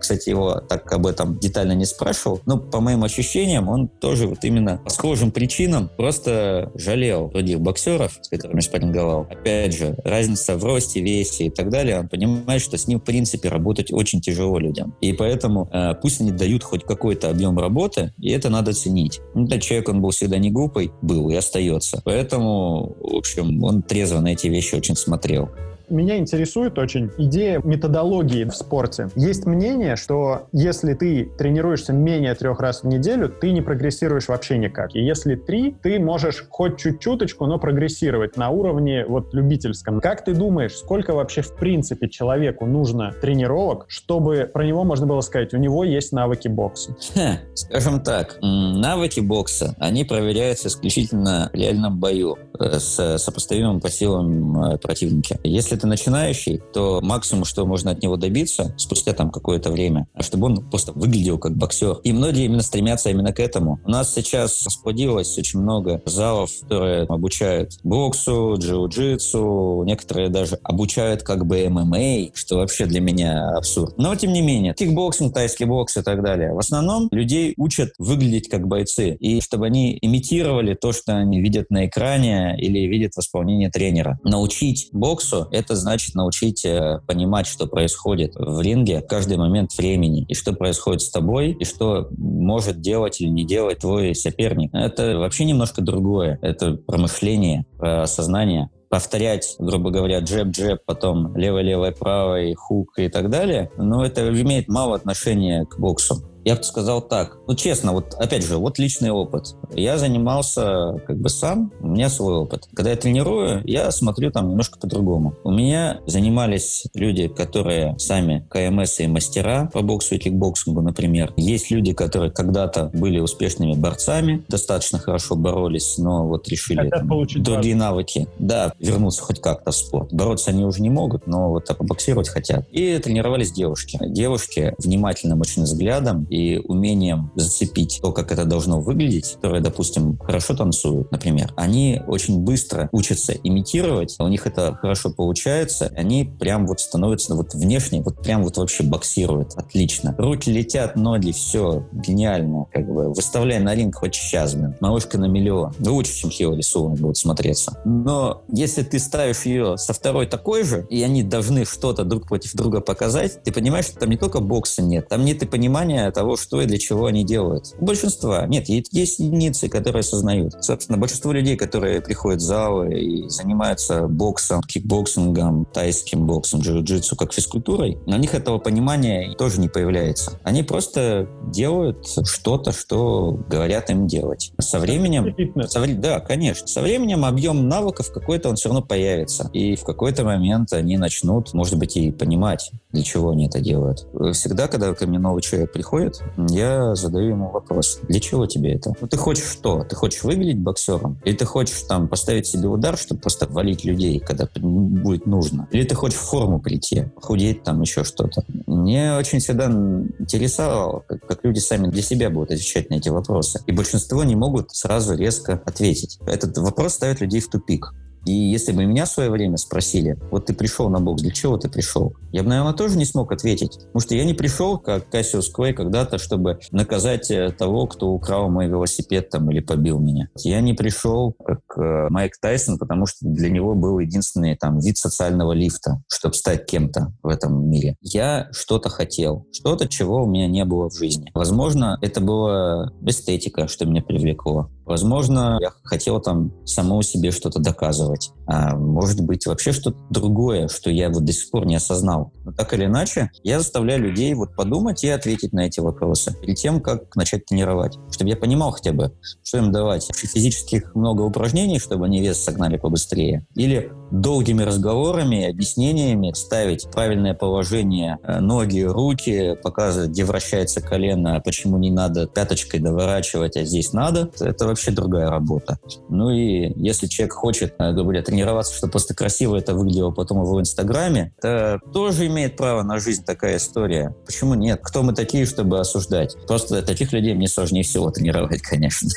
кстати, его так об этом детально не спрашивал, но по моим ощущениям, он тоже вот именно по схожим причинам просто жалел других боксеров, с которыми спарринговал. Опять же, разница в росте, весе и так далее, он понимает, что с ним, в принципе, работать очень тяжело людям. И поэтому э, пусть они дают хоть какой-то объем работы, и это надо ценить. Ну, этот человек, он был всегда не глупый, был и остается. Поэтому, в общем, он трезво на эти вещи очень смотрел. Меня интересует очень идея методологии в спорте. Есть мнение, что если ты тренируешься менее трех раз в неделю, ты не прогрессируешь вообще никак. И если три, ты можешь хоть чуть-чуточку, но прогрессировать на уровне вот любительском. Как ты думаешь, сколько вообще в принципе человеку нужно тренировок, чтобы про него можно было сказать, у него есть навыки бокса? Ха, скажем так, навыки бокса, они проверяются исключительно в реальном бою э, с сопоставимым по силам э, противника. Если ты начинающий, то максимум, что можно от него добиться спустя там какое-то время, чтобы он просто выглядел как боксер. И многие именно стремятся именно к этому. У нас сейчас расплодилось очень много залов, которые обучают боксу, джиу-джитсу, некоторые даже обучают как бы ММА, что вообще для меня абсурд. Но тем не менее, кикбоксинг, тайский бокс и так далее. В основном людей учат выглядеть как бойцы, и чтобы они имитировали то, что они видят на экране или видят в исполнении тренера. Научить боксу — это это значит научить э, понимать, что происходит в ринге в каждый момент времени, и что происходит с тобой, и что может делать или не делать твой соперник. Это вообще немножко другое. Это про мышление, про сознание повторять, грубо говоря, джеб-джеб, потом левой-левой-правой, хук и так далее, но это имеет мало отношения к боксу. Я бы сказал так. Ну, честно, вот опять же, вот личный опыт. Я занимался как бы сам, у меня свой опыт. Когда я тренирую, я смотрю там немножко по-другому. У меня занимались люди, которые сами КМС и мастера по боксу и кикбоксингу, например. Есть люди, которые когда-то были успешными борцами, достаточно хорошо боролись, но вот решили там, другие важно. навыки. Да, вернуться хоть как-то в спорт. Бороться они уже не могут, но вот так побоксировать хотят. И тренировались девушки. Девушки внимательным очень взглядом и умением зацепить то, как это должно выглядеть, которые, допустим, хорошо танцуют, например, они очень быстро учатся имитировать, у них это хорошо получается, они прям вот становятся вот внешне, вот прям вот вообще боксируют отлично. Руки летят, ноги, все гениально, как бы. Выставляй на ринг хоть сейчас, блин. Малышка на миллион. Лучше, чем Хилари Сулан будет смотреться. Но если ты ставишь ее со второй такой же, и они должны что-то друг против друга показать, ты понимаешь, что там не только бокса нет, там нет и понимания того, того, что и для чего они делают. У большинства. Нет, есть единицы, которые осознают. Собственно, большинство людей, которые приходят в залы и занимаются боксом, кикбоксингом, тайским боксом, джиу-джитсу как физкультурой, на них этого понимания тоже не появляется. Они просто делают что-то, что говорят им делать. Со временем... Со, да, конечно. Со временем объем навыков какой-то он все равно появится. И в какой-то момент они начнут, может быть, и понимать, для чего они это делают. Всегда, когда ко мне новый человек приходит, я задаю ему вопрос, для чего тебе это? Ну, ты хочешь что? Ты хочешь выглядеть боксером? Или ты хочешь там поставить себе удар, чтобы просто валить людей, когда будет нужно? Или ты хочешь в форму прийти, худеть там, еще что-то? Мне очень всегда интересовало, как, как люди сами для себя будут отвечать на эти вопросы. И большинство не могут сразу резко ответить. Этот вопрос ставит людей в тупик. И если бы меня в свое время спросили, вот ты пришел на бокс, для чего ты пришел? Я бы, наверное, тоже не смог ответить. Потому что я не пришел, как Кассиус Клей когда-то, чтобы наказать э, того, кто украл мой велосипед там или побил меня. Я не пришел, как э, Майк Тайсон, потому что для него был единственный там вид социального лифта, чтобы стать кем-то в этом мире. Я что-то хотел, что-то, чего у меня не было в жизни. Возможно, это была эстетика, что меня привлекло. Возможно, я хотел там самому себе что-то доказывать тренировать. А может быть вообще что-то другое, что я вот до сих пор не осознал. Но так или иначе, я заставляю людей вот подумать и ответить на эти вопросы перед тем, как начать тренировать. Чтобы я понимал хотя бы, что им давать. Физических много упражнений, чтобы они вес согнали побыстрее. Или долгими разговорами, объяснениями ставить правильное положение э, ноги, руки, показывать, где вращается колено, почему не надо пяточкой доворачивать, а здесь надо. Это вообще другая работа. Ну и если человек хочет, говоря, тренироваться, чтобы просто красиво это выглядело потом в Инстаграме, это тоже имеет право на жизнь такая история. Почему нет? Кто мы такие, чтобы осуждать? Просто таких людей мне сложнее всего тренировать, конечно.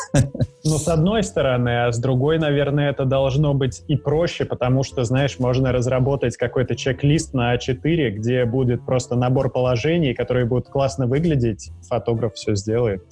Ну, с одной стороны, а с другой, наверное, это должно быть и проще, потому что, знаешь, можно разработать какой-то чек-лист на А4, где будет просто набор положений, которые будут классно выглядеть. Фотограф все сделает.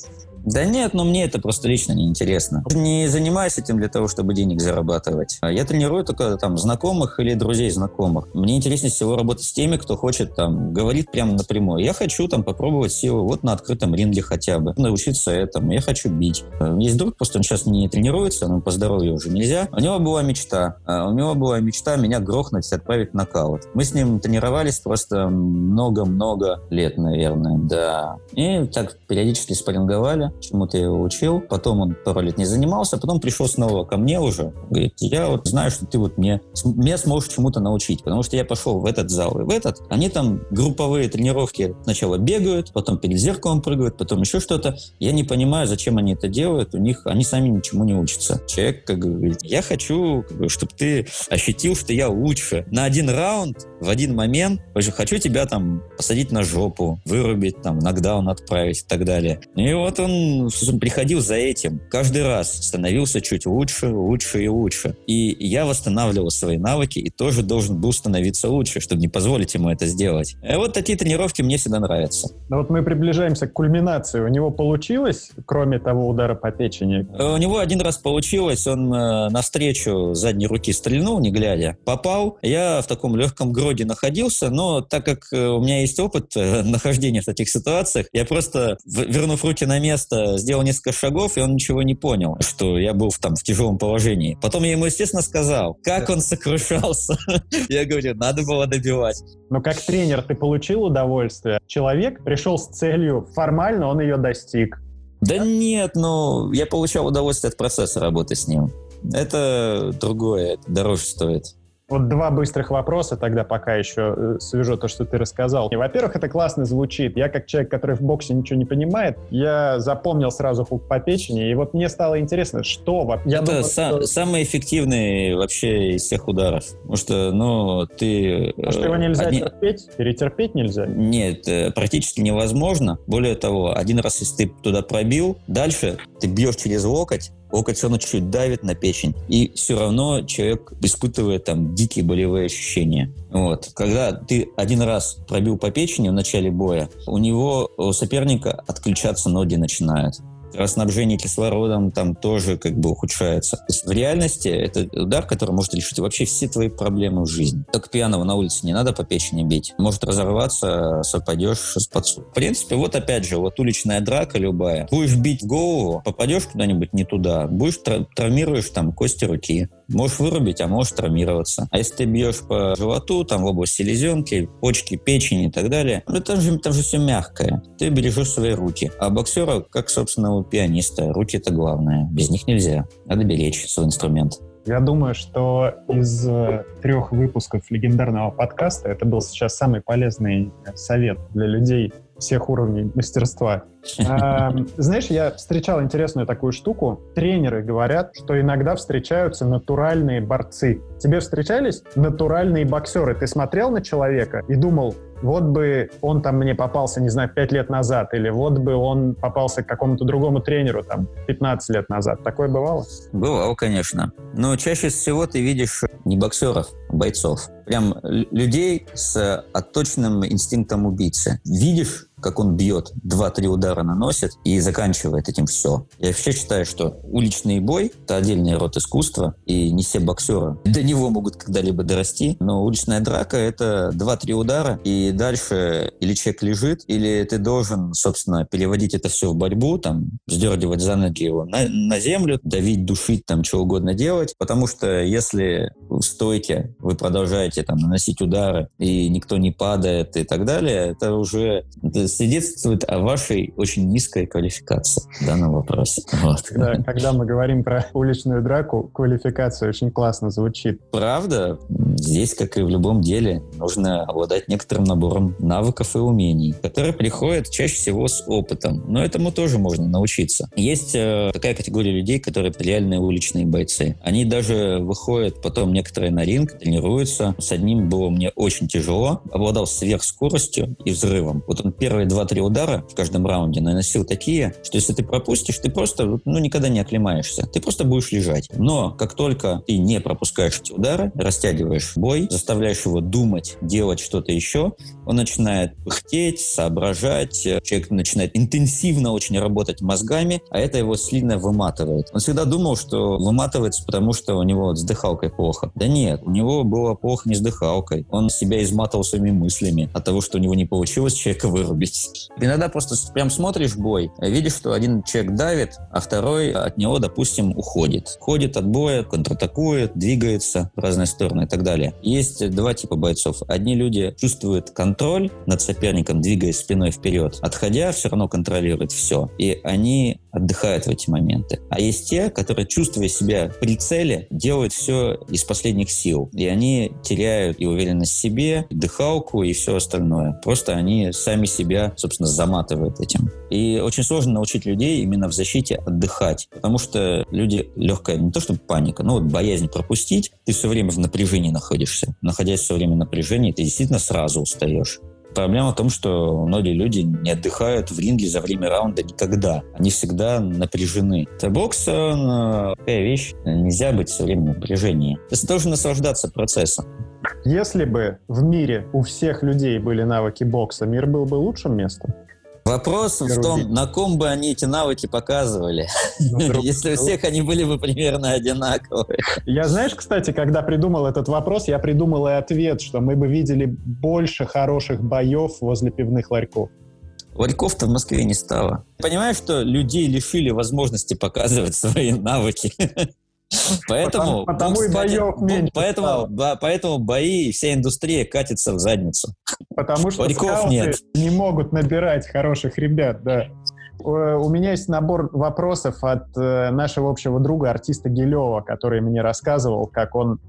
Да нет, но мне это просто лично неинтересно. Не занимаюсь этим для того, чтобы денег зарабатывать. Я тренирую только там знакомых или друзей знакомых. Мне интереснее всего работать с теми, кто хочет там говорить прямо напрямую. Я хочу там попробовать силу вот на открытом ринге хотя бы, научиться этому. Я хочу бить. Есть друг, просто он сейчас не тренируется, но по здоровью уже нельзя. У него была мечта. А у него была мечта меня грохнуть отправить в нокаут. Мы с ним тренировались просто много-много лет, наверное, да. И так периодически спарринговали чему-то его учил, потом он пару лет не занимался, потом пришел снова ко мне уже, говорит, я вот знаю, что ты вот мне, меня сможешь чему-то научить, потому что я пошел в этот зал и в этот, они там групповые тренировки сначала бегают, потом перед зеркалом прыгают, потом еще что-то, я не понимаю, зачем они это делают, у них, они сами ничему не учатся. Человек как говорит, я хочу, чтобы ты ощутил, что я лучше. На один раунд, в один момент, хочу тебя там посадить на жопу, вырубить, там, нокдаун отправить и так далее. И вот он приходил за этим. Каждый раз становился чуть лучше, лучше и лучше. И я восстанавливал свои навыки и тоже должен был становиться лучше, чтобы не позволить ему это сделать. И вот такие тренировки мне всегда нравятся. Ну вот мы приближаемся к кульминации. У него получилось, кроме того удара по печени? Э, у него один раз получилось. Он э, навстречу задней руки стрельнул, не глядя. Попал. Я в таком легком гроде находился, но так как э, у меня есть опыт э, нахождения в таких ситуациях, я просто, вернув руки на место, просто сделал несколько шагов, и он ничего не понял, что я был там в тяжелом положении. Потом я ему, естественно, сказал, как он сокрушался. Я говорю, надо было добивать. Но как тренер ты получил удовольствие? Человек пришел с целью, формально он ее достиг. Да нет, ну, я получал удовольствие от процесса работы с ним. Это другое, это дороже стоит. Вот два быстрых вопроса тогда пока еще э, свяжу то, что ты рассказал. Во-первых, это классно звучит. Я как человек, который в боксе ничего не понимает, я запомнил сразу хук по печени, и вот мне стало интересно, что... Я это думаю, са- что... самый эффективный вообще из всех ударов. Потому что, ну, ты... Может, его нельзя одни... терпеть? Перетерпеть нельзя? Нет, э, практически невозможно. Более того, один раз, если ты туда пробил, дальше ты бьешь через локоть, локоть чуть-чуть давит на печень, и все равно человек испытывает там дикие болевые ощущения. Вот. Когда ты один раз пробил по печени в начале боя, у него, у соперника отключаться ноги начинают снабжение кислородом там тоже как бы ухудшается. То есть в реальности это удар, который может решить вообще все твои проблемы в жизни. Только пьяного на улице не надо по печени бить. Может разорваться, попадешь под суд. В принципе, вот опять же, вот уличная драка любая. Будешь бить в голову, попадешь куда-нибудь не туда, будешь травмируешь там кости руки. Можешь вырубить, а можешь травмироваться. А если ты бьешь по животу, там в области селезенки, почки, печени и так далее, ну там же, там же все мягкое. Ты бережешь свои руки. А боксера, как, собственно, у пианиста, руки это главное. Без них нельзя. Надо беречь свой инструмент. Я думаю, что из э, трех выпусков легендарного подкаста это был сейчас самый полезный совет для людей всех уровней мастерства. Знаешь, я встречал интересную такую штуку. Тренеры говорят, что иногда встречаются натуральные борцы. Тебе встречались натуральные боксеры? Ты смотрел на человека и думал, вот бы он там мне попался, не знаю, 5 лет назад, или вот бы он попался к какому-то другому тренеру там 15 лет назад. Такое бывало? Бывало, конечно. Но чаще всего ты видишь не боксеров, а бойцов. Прям людей с отточенным инстинктом убийцы. Видишь как он бьет, два-три удара наносит и заканчивает этим все. Я вообще считаю, что уличный бой – это отдельный род искусства, и не все боксеры до него могут когда-либо дорасти, но уличная драка – это два-три удара, и дальше или человек лежит, или ты должен, собственно, переводить это все в борьбу, там, сдергивать за ноги его на, на землю, давить, душить, там, что угодно делать, потому что если в стойке вы продолжаете там наносить удары, и никто не падает и так далее, это уже свидетельствует о вашей очень низкой квалификации в данном вопросе. Вот. Когда, когда мы говорим про уличную драку, квалификация очень классно звучит. Правда, здесь, как и в любом деле, нужно обладать некоторым набором навыков и умений, которые приходят чаще всего с опытом. Но этому тоже можно научиться. Есть э, такая категория людей, которые реальные уличные бойцы. Они даже выходят потом некоторые на ринг, тренируются. С одним было мне очень тяжело. Обладал сверхскоростью и взрывом. Вот он первые два-три удара в каждом раунде наносил такие, что если ты пропустишь, ты просто ну, никогда не оклемаешься. Ты просто будешь лежать. Но как только ты не пропускаешь эти удары, растягиваешь бой, заставляешь его думать, делать что-то еще, он начинает пыхтеть, соображать, человек начинает интенсивно очень работать мозгами, а это его сильно выматывает. Он всегда думал, что выматывается, потому что у него с дыхалкой плохо. Да нет, у него было плохо не с дыхалкой. Он себя изматывал своими мыслями от того, что у него не получилось человека вырубить. Иногда просто прям смотришь бой, видишь, что один человек давит, а второй от него, допустим, уходит. Ходит от боя, контратакует, двигается в разные стороны и так далее. Есть два типа бойцов. Одни люди чувствуют контроль над соперником, двигаясь спиной вперед. Отходя, все равно контролируют все. И они отдыхают в эти моменты. А есть те, которые, чувствуя себя при цели, делают все из последних сил. И они теряют и уверенность в себе, и дыхалку, и все остальное. Просто они сами себя, собственно, заматывают этим. И очень сложно научить людей именно в защите отдыхать. Потому что люди легкая, не то чтобы паника, но вот боязнь пропустить, ты все время в напряжении находишься. Находясь все время в напряжении, ты действительно сразу устаешь. Проблема в том, что многие люди не отдыхают в ринге за время раунда никогда. Они всегда напряжены. Это бокс, он, э, такая вещь, нельзя быть все время в напряжении. Ты должен наслаждаться процессом. Если бы в мире у всех людей были навыки бокса, мир был бы лучшим местом? Вопрос в том, на ком бы они эти навыки показывали, если у всех они были бы примерно одинаковые. Я, знаешь, кстати, когда придумал этот вопрос, я придумал и ответ, что мы бы видели больше хороших боев возле пивных ларьков. Ларьков-то в Москве не стало. Понимаешь, что людей лишили возможности показывать свои навыки. Поэтому, потому, потому и боев меньше поэтому, да, поэтому бои, вся индустрия катится в задницу. Потому что Париков нет. не могут набирать хороших ребят, да. У меня есть набор вопросов от э, нашего общего друга, артиста Гелева, который мне рассказывал, как он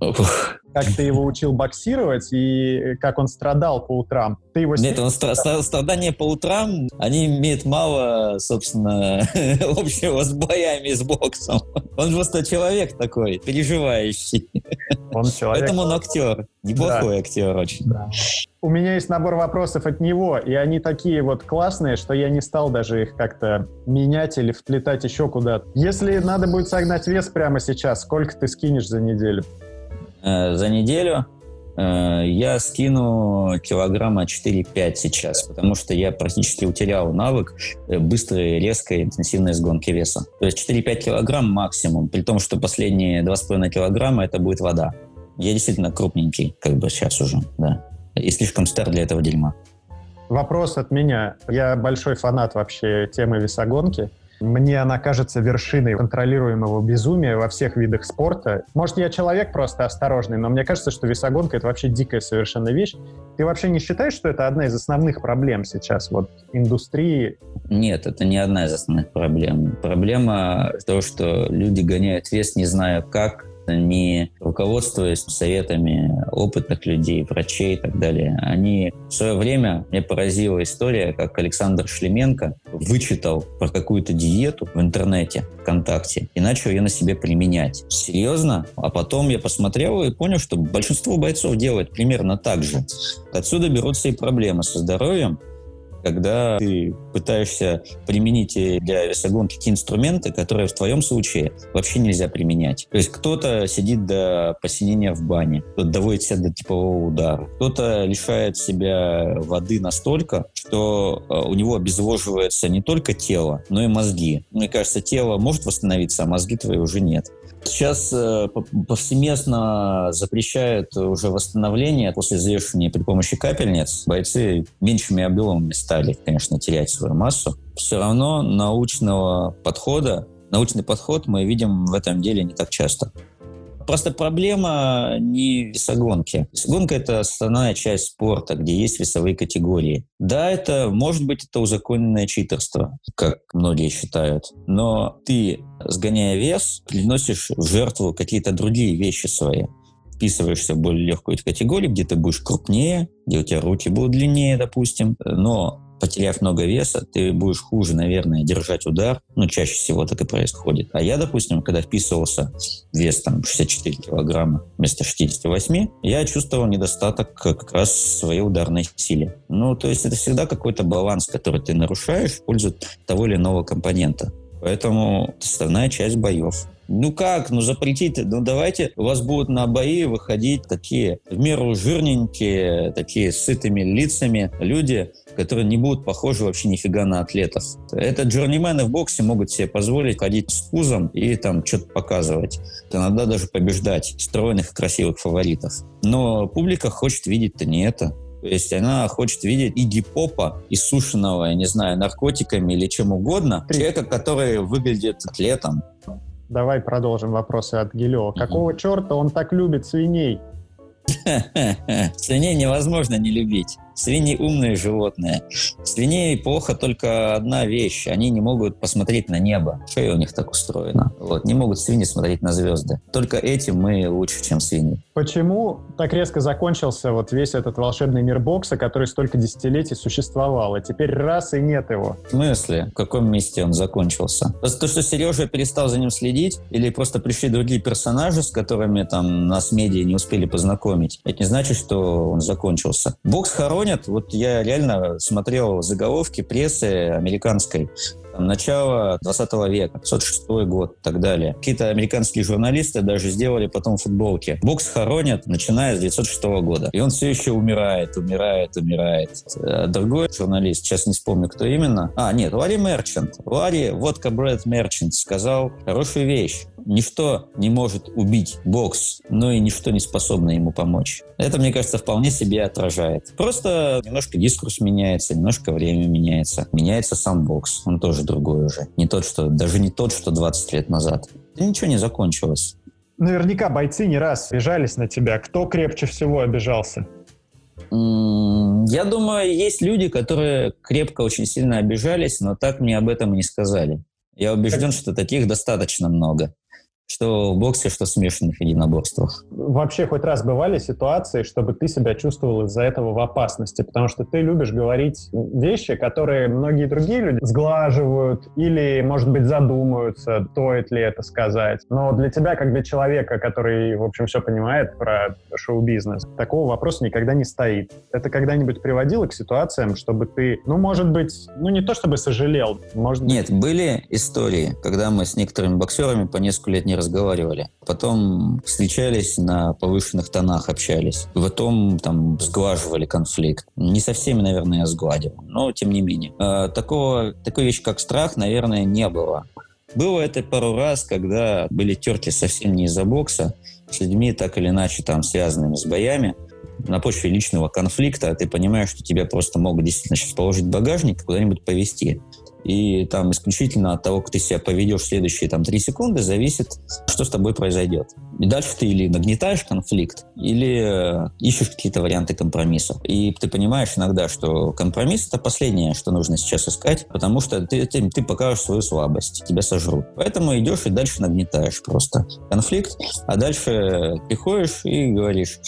как ты его учил боксировать и как он страдал по утрам. Ты его Нет, он стра- стра- страдания по утрам, они имеют мало, собственно, общего с боями, с боксом. Он просто человек такой, переживающий. Он человек. Поэтому он актер. Неплохой да. актер очень. Да. У меня есть набор вопросов от него, и они такие вот классные, что я не стал даже их как-то менять или вплетать еще куда-то. Если надо будет согнать вес прямо сейчас, сколько ты скинешь за неделю? Э, за неделю э, я скину килограмма 4-5 сейчас, потому что я практически утерял навык э, быстрой, резкой, интенсивной сгонки веса. То есть 4-5 килограмм максимум, при том, что последние 2,5 килограмма это будет вода. Я действительно крупненький, как бы сейчас уже, да. И слишком стар для этого дерьма. Вопрос от меня. Я большой фанат вообще темы весогонки. Мне она кажется вершиной контролируемого безумия во всех видах спорта. Может, я человек просто осторожный, но мне кажется, что весогонка — это вообще дикая совершенно вещь. Ты вообще не считаешь, что это одна из основных проблем сейчас вот индустрии? Нет, это не одна из основных проблем. Проблема в том, что люди гоняют вес, не зная как, не руководствуясь советами опытных людей, врачей и так далее. Они в свое время, мне поразила история, как Александр Шлеменко вычитал про какую-то диету в интернете, ВКонтакте, и начал ее на себе применять. Серьезно? А потом я посмотрел и понял, что большинство бойцов делает примерно так же. Отсюда берутся и проблемы со здоровьем, когда ты пытаешься применить для весогонки какие инструменты, которые в твоем случае вообще нельзя применять. То есть кто-то сидит до посинения в бане, кто-то доводит себя до типового удара, кто-то лишает себя воды настолько, что э, у него обезвоживается не только тело, но и мозги. Мне кажется, тело может восстановиться, а мозги твои уже нет. Сейчас э, повсеместно запрещают уже восстановление после завершения при помощи капельниц. Бойцы меньшими объемами стали, конечно, терять свою массу. Все равно научного подхода, научный подход мы видим в этом деле не так часто. Просто проблема не весогонки. Весогонка – это основная часть спорта, где есть весовые категории. Да, это, может быть, это узаконенное читерство, как многие считают. Но ты, сгоняя вес, приносишь в жертву какие-то другие вещи свои вписываешься в более легкую категорию, где ты будешь крупнее, где у тебя руки будут длиннее, допустим, но потеряв много веса, ты будешь хуже, наверное, держать удар. Ну, чаще всего так и происходит. А я, допустим, когда вписывался вес там 64 килограмма вместо 68, я чувствовал недостаток как раз своей ударной силе. Ну, то есть это всегда какой-то баланс, который ты нарушаешь в пользу того или иного компонента. Поэтому основная часть боев. Ну как, ну запретите, ну давайте, у вас будут на бои выходить такие в меру жирненькие, такие с сытыми лицами люди, которые не будут похожи вообще нифига на атлетов. Это джорнимены в боксе могут себе позволить ходить с пузом и там что-то показывать. Иногда даже побеждать стройных и красивых фаворитов. Но публика хочет видеть-то не это. То есть она хочет видеть Игги Попа, иссушенного, я не знаю, наркотиками или чем угодно, человека, который выглядит атлетом. Давай продолжим вопросы от Гилева. Какого черта он так любит свиней? Свиней невозможно не любить. Свиньи умные животные. Свиней плохо только одна вещь. Они не могут посмотреть на небо. Шея у них так устроена. Вот. Не могут свиньи смотреть на звезды. Только этим мы лучше, чем свиньи. Почему так резко закончился вот весь этот волшебный мир бокса, который столько десятилетий существовал, а теперь раз и нет его? В смысле? В каком месте он закончился? То, что Сережа перестал за ним следить, или просто пришли другие персонажи, с которыми там нас медиа не успели познакомить, это не значит, что он закончился. Бокс хоронит гонят. Вот я реально смотрел заголовки прессы американской там, начала 20 века, 506 год и так далее. Какие-то американские журналисты даже сделали потом футболки. Бокс хоронят, начиная с 906 года. И он все еще умирает, умирает, умирает. А другой журналист, сейчас не вспомню, кто именно. А, нет, Ларри Мерчант. Ларри, водка Брэд Мерчант, сказал хорошую вещь. Ничто не может убить бокс, но и ничто не способно ему помочь. Это, мне кажется, вполне себе отражает. Просто немножко дискурс меняется, немножко время меняется. Меняется сам бокс. Он тоже другой уже. Не тот, что, даже не тот, что 20 лет назад. И ничего не закончилось. Наверняка бойцы не раз обижались на тебя. Кто крепче всего обижался? Я думаю, есть люди, которые крепко очень сильно обижались, но так мне об этом и не сказали. Я убежден, что таких достаточно много что в боксе, что в смешанных единоборствах. Вообще хоть раз бывали ситуации, чтобы ты себя чувствовал из-за этого в опасности? Потому что ты любишь говорить вещи, которые многие другие люди сглаживают или, может быть, задумаются, стоит ли это сказать. Но для тебя, как для человека, который, в общем, все понимает про шоу-бизнес, такого вопроса никогда не стоит. Это когда-нибудь приводило к ситуациям, чтобы ты, ну, может быть, ну, не то чтобы сожалел, может быть... Нет, были истории, когда мы с некоторыми боксерами по несколько лет не разговаривали. Потом встречались на повышенных тонах, общались. Потом там сглаживали конфликт. Не со всеми, наверное, я сгладил, но тем не менее. Э, такого, такой вещи, как страх, наверное, не было. Было это пару раз, когда были терки совсем не из-за бокса, с людьми так или иначе там связанными с боями, на почве личного конфликта, ты понимаешь, что тебя просто могут действительно сейчас положить в багажник куда-нибудь повезти. И там исключительно от того, как ты себя поведешь следующие там три секунды, зависит, что с тобой произойдет. И дальше ты или нагнетаешь конфликт, или э, ищешь какие-то варианты компромисса. И ты понимаешь иногда, что компромисс — это последнее, что нужно сейчас искать, потому что ты, ты, ты покажешь свою слабость, тебя сожрут. Поэтому идешь и дальше нагнетаешь просто конфликт, а дальше приходишь и говоришь,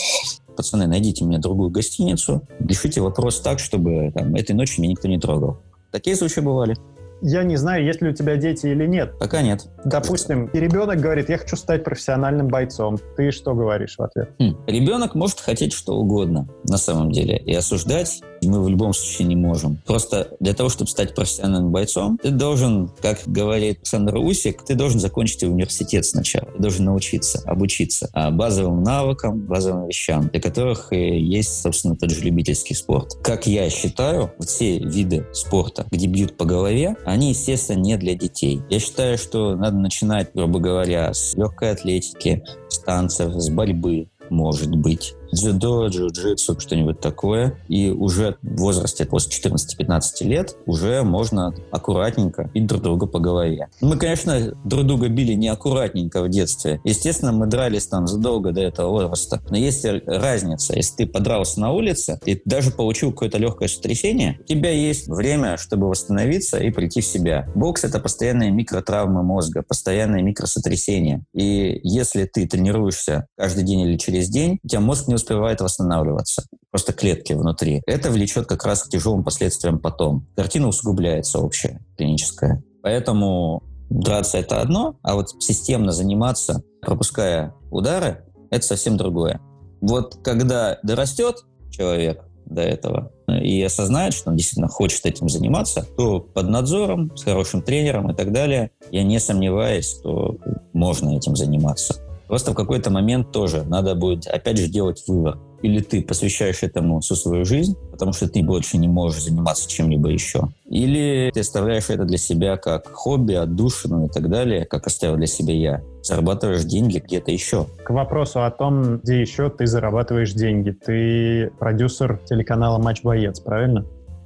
пацаны, найдите мне другую гостиницу, решите вопрос так, чтобы там, этой ночью меня никто не трогал. Такие случаи бывали. Я не знаю, есть ли у тебя дети или нет. Пока нет. Допустим, и ребенок говорит, я хочу стать профессиональным бойцом. Ты что говоришь в ответ? Хм. Ребенок может хотеть что угодно, на самом деле. И осуждать мы в любом случае не можем. Просто для того, чтобы стать профессиональным бойцом, ты должен, как говорит Александр Усик, ты должен закончить университет сначала. Ты должен научиться, обучиться а базовым навыкам, базовым вещам, для которых есть, собственно, тот же любительский спорт. Как я считаю, все виды спорта, где бьют по голове, они, естественно, не для детей. Я считаю, что надо начинать, грубо говоря, с легкой атлетики, с танцев, с борьбы, может быть дзюдо, джиу-джитсу, что-нибудь такое. И уже в возрасте после 14-15 лет уже можно аккуратненько бить друг друга по голове. Мы, конечно, друг друга били неаккуратненько в детстве. Естественно, мы дрались там задолго до этого возраста. Но есть разница. Если ты подрался на улице, и даже получил какое-то легкое сотрясение, у тебя есть время, чтобы восстановиться и прийти в себя. Бокс — это постоянные микротравмы мозга, постоянные микросотрясения. И если ты тренируешься каждый день или через день, у тебя мозг не успевает восстанавливаться. Просто клетки внутри. Это влечет как раз к тяжелым последствиям потом. Картина усугубляется общая, клиническая. Поэтому драться это одно, а вот системно заниматься, пропуская удары, это совсем другое. Вот когда дорастет человек до этого и осознает, что он действительно хочет этим заниматься, то под надзором, с хорошим тренером и так далее, я не сомневаюсь, что можно этим заниматься. Просто в какой-то момент тоже надо будет, опять же, делать выбор. Или ты посвящаешь этому всю свою жизнь, потому что ты больше не можешь заниматься чем-либо еще. Или ты оставляешь это для себя как хобби, отдушину и так далее, как оставил для себя я. Зарабатываешь деньги где-то еще. К вопросу о том, где еще ты зарабатываешь деньги. Ты продюсер телеканала «Матч Боец», правильно?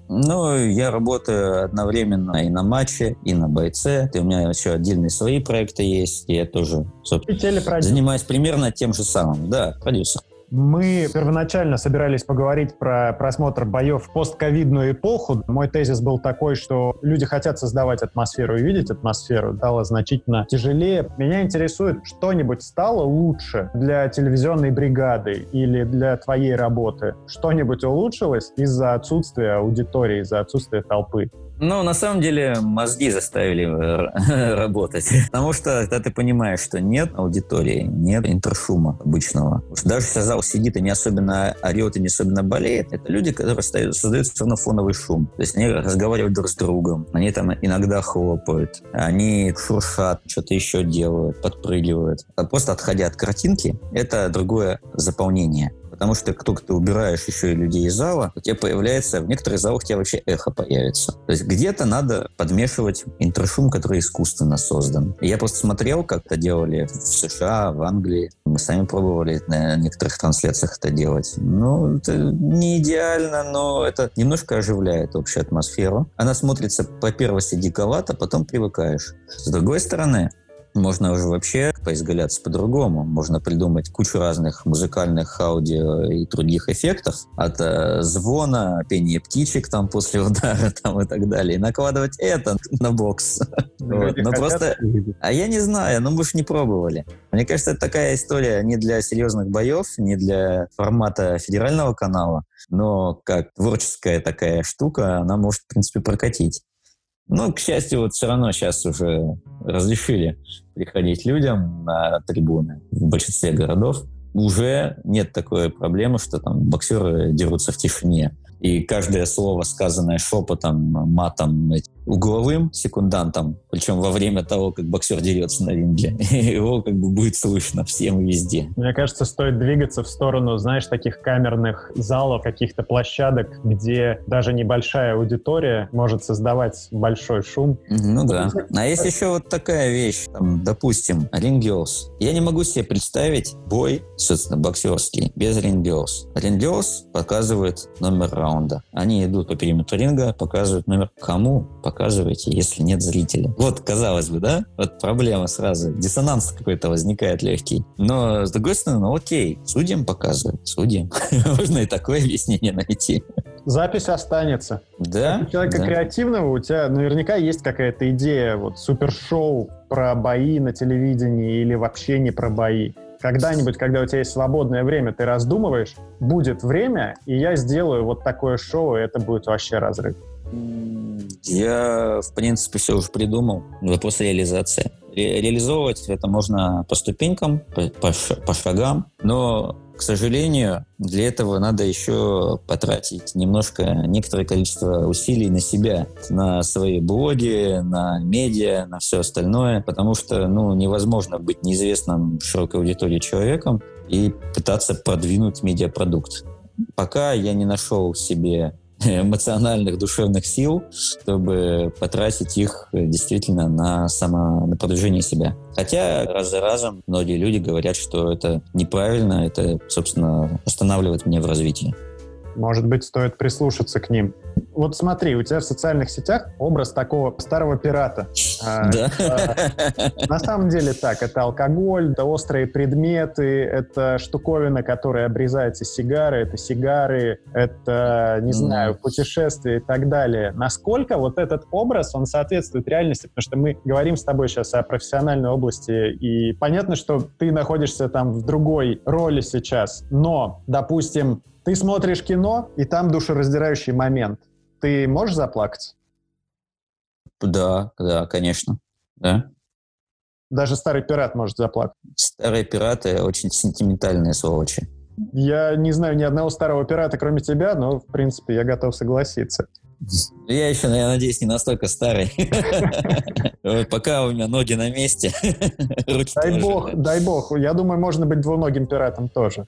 Ну, я работаю одновременно и на матче, и на бойце. И у меня еще отдельные свои проекты есть. И я тоже, собственно, занимаюсь примерно тем же самым. Да, продюсер. Мы первоначально собирались поговорить про просмотр боев в постковидную эпоху. Мой тезис был такой, что люди хотят создавать атмосферу и видеть атмосферу. Стало значительно тяжелее. Меня интересует, что-нибудь стало лучше для телевизионной бригады или для твоей работы? Что-нибудь улучшилось из-за отсутствия аудитории, из-за отсутствия толпы? Ну, на самом деле, мозги заставили э, работать. Потому что, когда ты понимаешь, что нет аудитории, нет интершума обычного. Даже если зал сидит и не особенно орет и не особенно болеет, это люди, которые создают все равно фоновый шум. То есть они разговаривают друг с другом, они там иногда хлопают, они шуршат, что-то еще делают, подпрыгивают. А просто отходя от картинки, это другое заполнение. Потому что как только ты убираешь еще и людей из зала, у тебя появляется, в некоторых залах у тебя вообще эхо появится. То есть где-то надо подмешивать интершум, который искусственно создан. я просто смотрел, как это делали в США, в Англии. Мы сами пробовали на некоторых трансляциях это делать. Ну, это не идеально, но это немножко оживляет общую атмосферу. Она смотрится по первости диковато, потом привыкаешь. С другой стороны, можно уже вообще поизгаляться по-другому. Можно придумать кучу разных музыкальных, аудио и других эффектов. От э, звона, пения птичек там после удара там, и так далее. И накладывать это на бокс. Вот. Но просто... А я не знаю, ну мы же не пробовали. Мне кажется, это такая история не для серьезных боев, не для формата федерального канала, но как творческая такая штука, она может, в принципе, прокатить. Ну, к счастью, вот все равно сейчас уже разрешили приходить людям на трибуны в большинстве городов. Уже нет такой проблемы, что там боксеры дерутся в тишине. И каждое слово, сказанное шепотом, матом, угловым секундантом, причем во время того, как боксер дерется на ринге, его как бы будет слышно всем и везде. Мне кажется, стоит двигаться в сторону, знаешь, таких камерных залов, каких-то площадок, где даже небольшая аудитория может создавать большой шум. Ну да. А есть еще вот такая вещь, там, допустим, рингелс. Я не могу себе представить бой, собственно, боксерский, без рингелс. Рингелс показывает номер раунда. Они идут по периметру ринга, показывают номер кому, показываете, если нет зрителя. Вот, казалось бы, да? Вот проблема сразу. Диссонанс какой-то возникает легкий. Но, с другой стороны, ну окей, судьям показывают, судьям. Можно и такое объяснение найти. Запись останется. Да. У человека да. креативного, у тебя наверняка есть какая-то идея, вот супершоу про бои на телевидении или вообще не про бои когда-нибудь, когда у тебя есть свободное время, ты раздумываешь, будет время, и я сделаю вот такое шоу, и это будет вообще разрыв. Я, в принципе, все уже придумал. Вопрос реализации. Ре реализовывать это можно по ступенькам, по, по, по шагам, но к сожалению, для этого надо еще потратить немножко, некоторое количество усилий на себя, на свои блоги, на медиа, на все остальное, потому что ну, невозможно быть неизвестным широкой аудитории человеком и пытаться продвинуть медиапродукт. Пока я не нашел себе эмоциональных, душевных сил, чтобы потратить их действительно на, само, на продвижение себя. Хотя раз за разом многие люди говорят, что это неправильно, это, собственно, останавливает меня в развитии. Может быть, стоит прислушаться к ним. Вот смотри, у тебя в социальных сетях образ такого старого пирата. А, да. На самом деле так, это алкоголь, это острые предметы, это штуковина, которая обрезается сигары, это сигары, это, не знаю, путешествия и так далее. Насколько вот этот образ, он соответствует реальности? Потому что мы говорим с тобой сейчас о профессиональной области, и понятно, что ты находишься там в другой роли сейчас, но, допустим, ты смотришь кино, и там душераздирающий момент. Ты можешь заплакать? Да, да, конечно. Да. Даже старый пират может заплакать. Старые пираты очень сентиментальные сволочи. Я не знаю ни одного старого пирата, кроме тебя, но, в принципе, я готов согласиться. Я еще, я надеюсь, не настолько старый. Пока у меня ноги на месте. Дай бог, дай бог. Я думаю, можно быть двуногим пиратом тоже.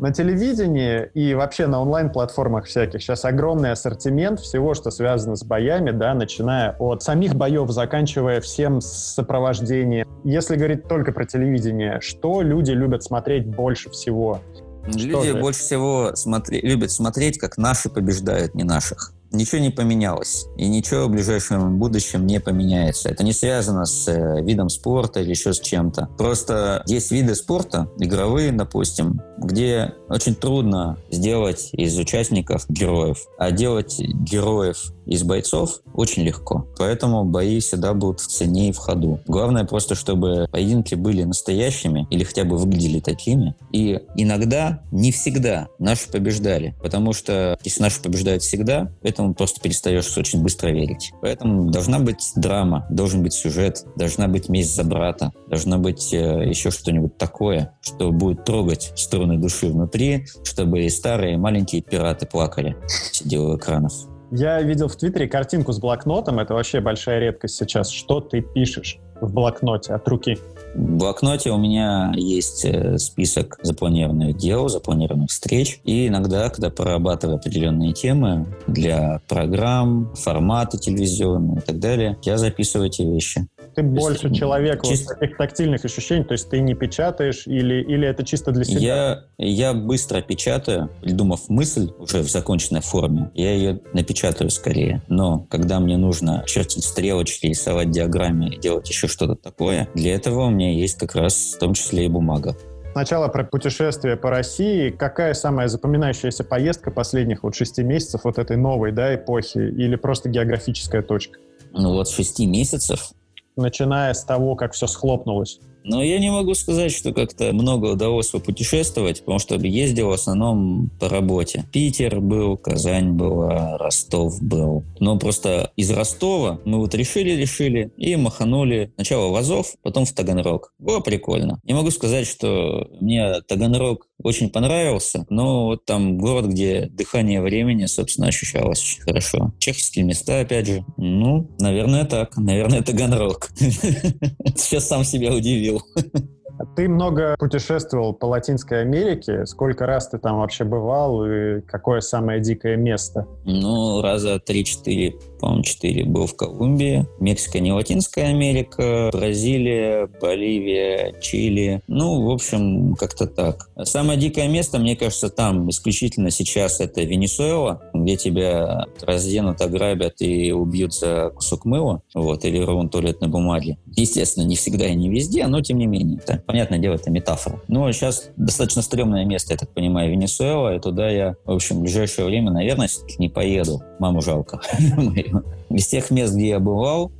На телевидении и вообще на онлайн-платформах всяких сейчас огромный ассортимент всего, что связано с боями, да, начиная от самих боев, заканчивая всем сопровождением. Если говорить только про телевидение, что люди любят смотреть больше всего? Люди больше всего смотри, любят смотреть, как наши побеждают, не наших ничего не поменялось. И ничего в ближайшем будущем не поменяется. Это не связано с э, видом спорта или еще с чем-то. Просто есть виды спорта, игровые, допустим, где очень трудно сделать из участников героев. А делать героев из бойцов очень легко. Поэтому бои всегда будут в цене и в ходу. Главное просто, чтобы поединки были настоящими или хотя бы выглядели такими. И иногда, не всегда, наши побеждали. Потому что если наши побеждают всегда, этому просто перестаешь очень быстро верить. Поэтому должна быть драма, должен быть сюжет, должна быть месть за брата, должна быть э, еще что-нибудь такое, что будет трогать струны души внутри, чтобы и старые, и маленькие пираты плакали, сидя у экранов. Я видел в Твиттере картинку с блокнотом. Это вообще большая редкость сейчас. Что ты пишешь в блокноте от руки? В блокноте у меня есть э, список запланированных дел, запланированных встреч. И иногда, когда прорабатываю определенные темы для программ, форматы телевизионные и так далее, я записываю эти вещи ты больше есть, человек чисто... вот таких тактильных ощущений, то есть ты не печатаешь или, или это чисто для себя? Я, я быстро печатаю, придумав мысль уже в законченной форме, я ее напечатаю скорее. Но когда мне нужно чертить стрелочки, рисовать диаграммы делать еще что-то такое, для этого у меня есть как раз в том числе и бумага. Сначала про путешествие по России. Какая самая запоминающаяся поездка последних вот шести месяцев вот этой новой да, эпохи или просто географическая точка? Ну вот шести месяцев начиная с того, как все схлопнулось? Но я не могу сказать, что как-то много удалось попутешествовать, потому что ездил в основном по работе. Питер был, Казань была, Ростов был. Но просто из Ростова мы вот решили-решили и маханули сначала в Азов, потом в Таганрог. Было прикольно. Не могу сказать, что мне Таганрог очень понравился, но вот там город, где дыхание времени, собственно, ощущалось очень хорошо. Чеховские места, опять же. Ну, наверное, так. Наверное, Таганрог. Сейчас сам себя удивил. Ты много путешествовал по Латинской Америке. Сколько раз ты там вообще бывал и какое самое дикое место? Ну, раза три-четыре по-моему, 4 был в Колумбии. Мексика не Латинская Америка, Бразилия, Боливия, Чили. Ну, в общем, как-то так. Самое дикое место, мне кажется, там исключительно сейчас это Венесуэла, где тебя разденут, ограбят и убьют за кусок мыла, вот, или рулон туалетной бумаги. Естественно, не всегда и не везде, но тем не менее. Это, понятное дело, это метафора. Но сейчас достаточно стрёмное место, я так понимаю, Венесуэла, и туда я, в общем, в ближайшее время, наверное, не поеду. Маму жалко. Из тех мест, где я бывал,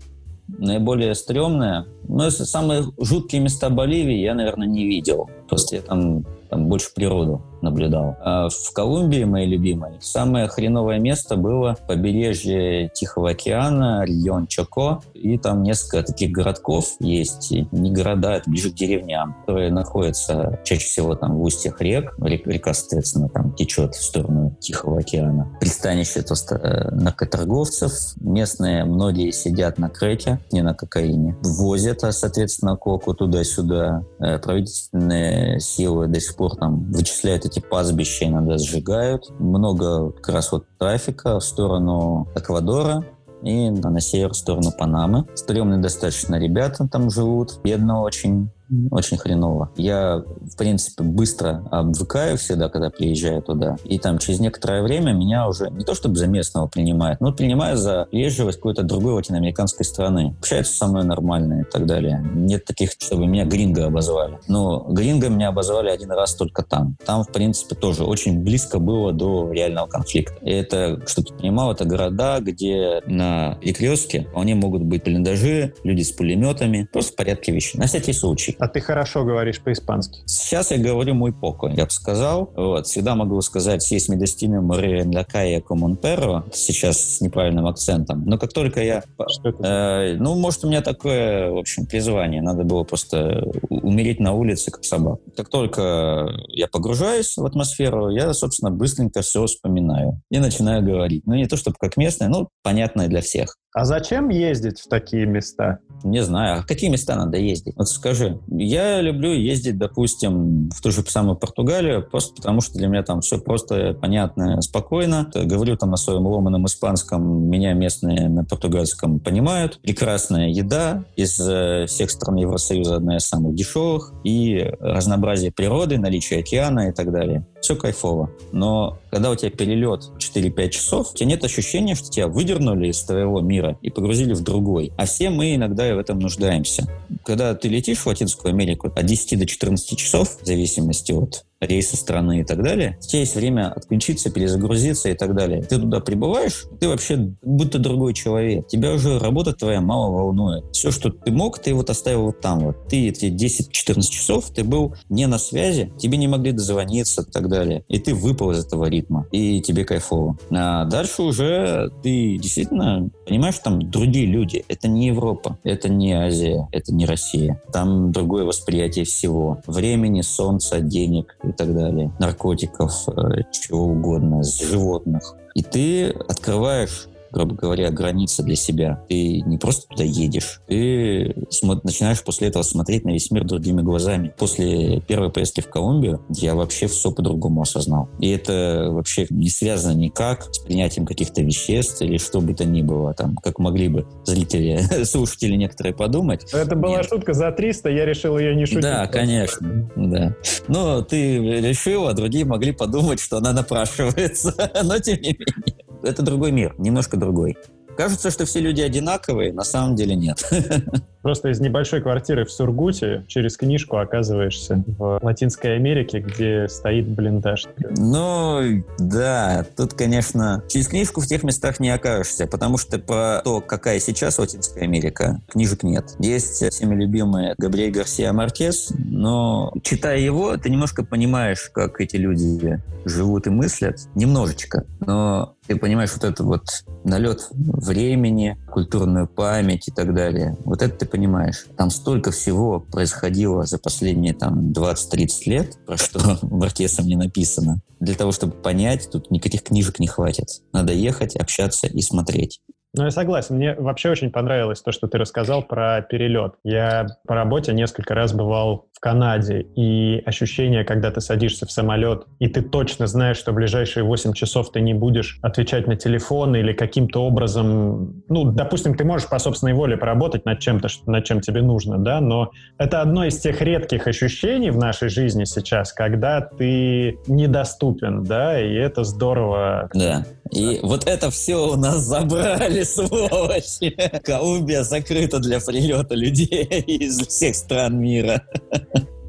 наиболее стрёмное, ну, самые жуткие места Боливии я, наверное, не видел. Просто я там, там больше природу наблюдал. А в Колумбии, моей любимой, самое хреновое место было побережье Тихого океана, регион Чоко, и там несколько таких городков есть, не города, это ближе к деревням, которые находятся чаще всего там в устьях рек, река, соответственно, там течет в сторону Тихого океана. Пристанище то э, наркоторговцев, местные многие сидят на крете, не на кокаине, возят, соответственно, коку туда-сюда, э, правительственные силы до сих пор там вычисляют эти пастбища, иногда сжигают. Много как раз вот трафика в сторону Эквадора, и на север в сторону Панамы. Стремные достаточно ребята там живут, бедно очень очень хреново. Я, в принципе, быстро обвыкаю всегда, когда приезжаю туда. И там через некоторое время меня уже не то чтобы за местного принимают, но принимают за приезжего какой-то другой латиноамериканской страны. Общаются со мной нормально и так далее. Нет таких, чтобы меня гринго обозвали. Но гринго меня обозвали один раз только там. Там, в принципе, тоже очень близко было до реального конфликта. И это, чтобы ты понимал, это города, где на перекрестке вполне могут быть блиндажи, люди с пулеметами. Просто в порядке вещей. На всякий случай. А ты хорошо говоришь по-испански. Сейчас я говорю muy poco, я бы сказал. Вот. Всегда могу сказать «Сись mi destino morir en la calle como un perro». Сейчас с неправильным акцентом. Но как только я... Что это? Э, ну, может, у меня такое, в общем, призвание. Надо было просто умереть на улице, как собака. Как только я погружаюсь в атмосферу, я, собственно, быстренько все вспоминаю и начинаю говорить. Ну, не то чтобы как местное, но понятное для всех. А зачем ездить в такие места? Не знаю. А в какие места надо ездить? Вот скажи. Я люблю ездить, допустим, в ту же самую Португалию, просто потому что для меня там все просто, понятно, спокойно. Говорю там на своем ломаном испанском, меня местные на португальском понимают. Прекрасная еда из э, всех стран Евросоюза одна из самых дешевых. И разнообразие природы, наличие океана и так далее. Все кайфово. Но когда у тебя перелет 4-5 часов, у тебя нет ощущения, что тебя выдернули из твоего мира и погрузили в другой. А все мы иногда в этом нуждаемся. Когда ты летишь в Латинскую Америку от 10 до 14 часов, в зависимости от рейсы страны и так далее. У тебя есть время отключиться, перезагрузиться и так далее. Ты туда прибываешь, ты вообще будто другой человек. Тебя уже работа твоя мало волнует. Все, что ты мог, ты вот оставил вот там вот. Ты эти 10-14 часов, ты был не на связи, тебе не могли дозвониться и так далее. И ты выпал из этого ритма. И тебе кайфово. А дальше уже ты действительно понимаешь, что там другие люди. Это не Европа, это не Азия, это не Россия. Там другое восприятие всего. Времени, солнца, денег так далее, наркотиков, э, чего угодно, животных. И ты открываешь грубо говоря, граница для себя. Ты не просто туда едешь, ты начинаешь после этого смотреть на весь мир другими глазами. После первой поездки в Колумбию я вообще все по-другому осознал. И это вообще не связано никак с принятием каких-то веществ или что бы то ни было, там, как могли бы зрители, слушатели некоторые подумать. Это была Нет. шутка за 300, я решил ее не шутить. Да, конечно, да. Но ты решил, а другие могли подумать, что она напрашивается. Но тем не менее это другой мир, немножко другой. Кажется, что все люди одинаковые, на самом деле нет. Просто из небольшой квартиры в Сургуте через книжку оказываешься в Латинской Америке, где стоит блиндаж. Ну, да, тут, конечно, через книжку в тех местах не окажешься, потому что про то, какая сейчас Латинская Америка, книжек нет. Есть всеми любимый Габриэль Гарсия Маркес, но читая его, ты немножко понимаешь, как эти люди живут и мыслят, немножечко, но ты понимаешь вот этот вот налет времени, культурную память и так далее. Вот это ты понимаешь. Там столько всего происходило за последние там 20-30 лет, про что Маркесом не написано. Для того, чтобы понять, тут никаких книжек не хватит. Надо ехать, общаться и смотреть. Ну, я согласен. Мне вообще очень понравилось то, что ты рассказал про перелет. Я по работе несколько раз бывал в Канаде, и ощущение, когда ты садишься в самолет, и ты точно знаешь, что в ближайшие 8 часов ты не будешь отвечать на телефон или каким-то образом... Ну, допустим, ты можешь по собственной воле поработать над чем-то, над чем тебе нужно, да, но это одно из тех редких ощущений в нашей жизни сейчас, когда ты недоступен, да, и это здорово. Да. И вот это все у нас забрали, сволочи. Колумбия закрыта для прилета людей из всех стран мира.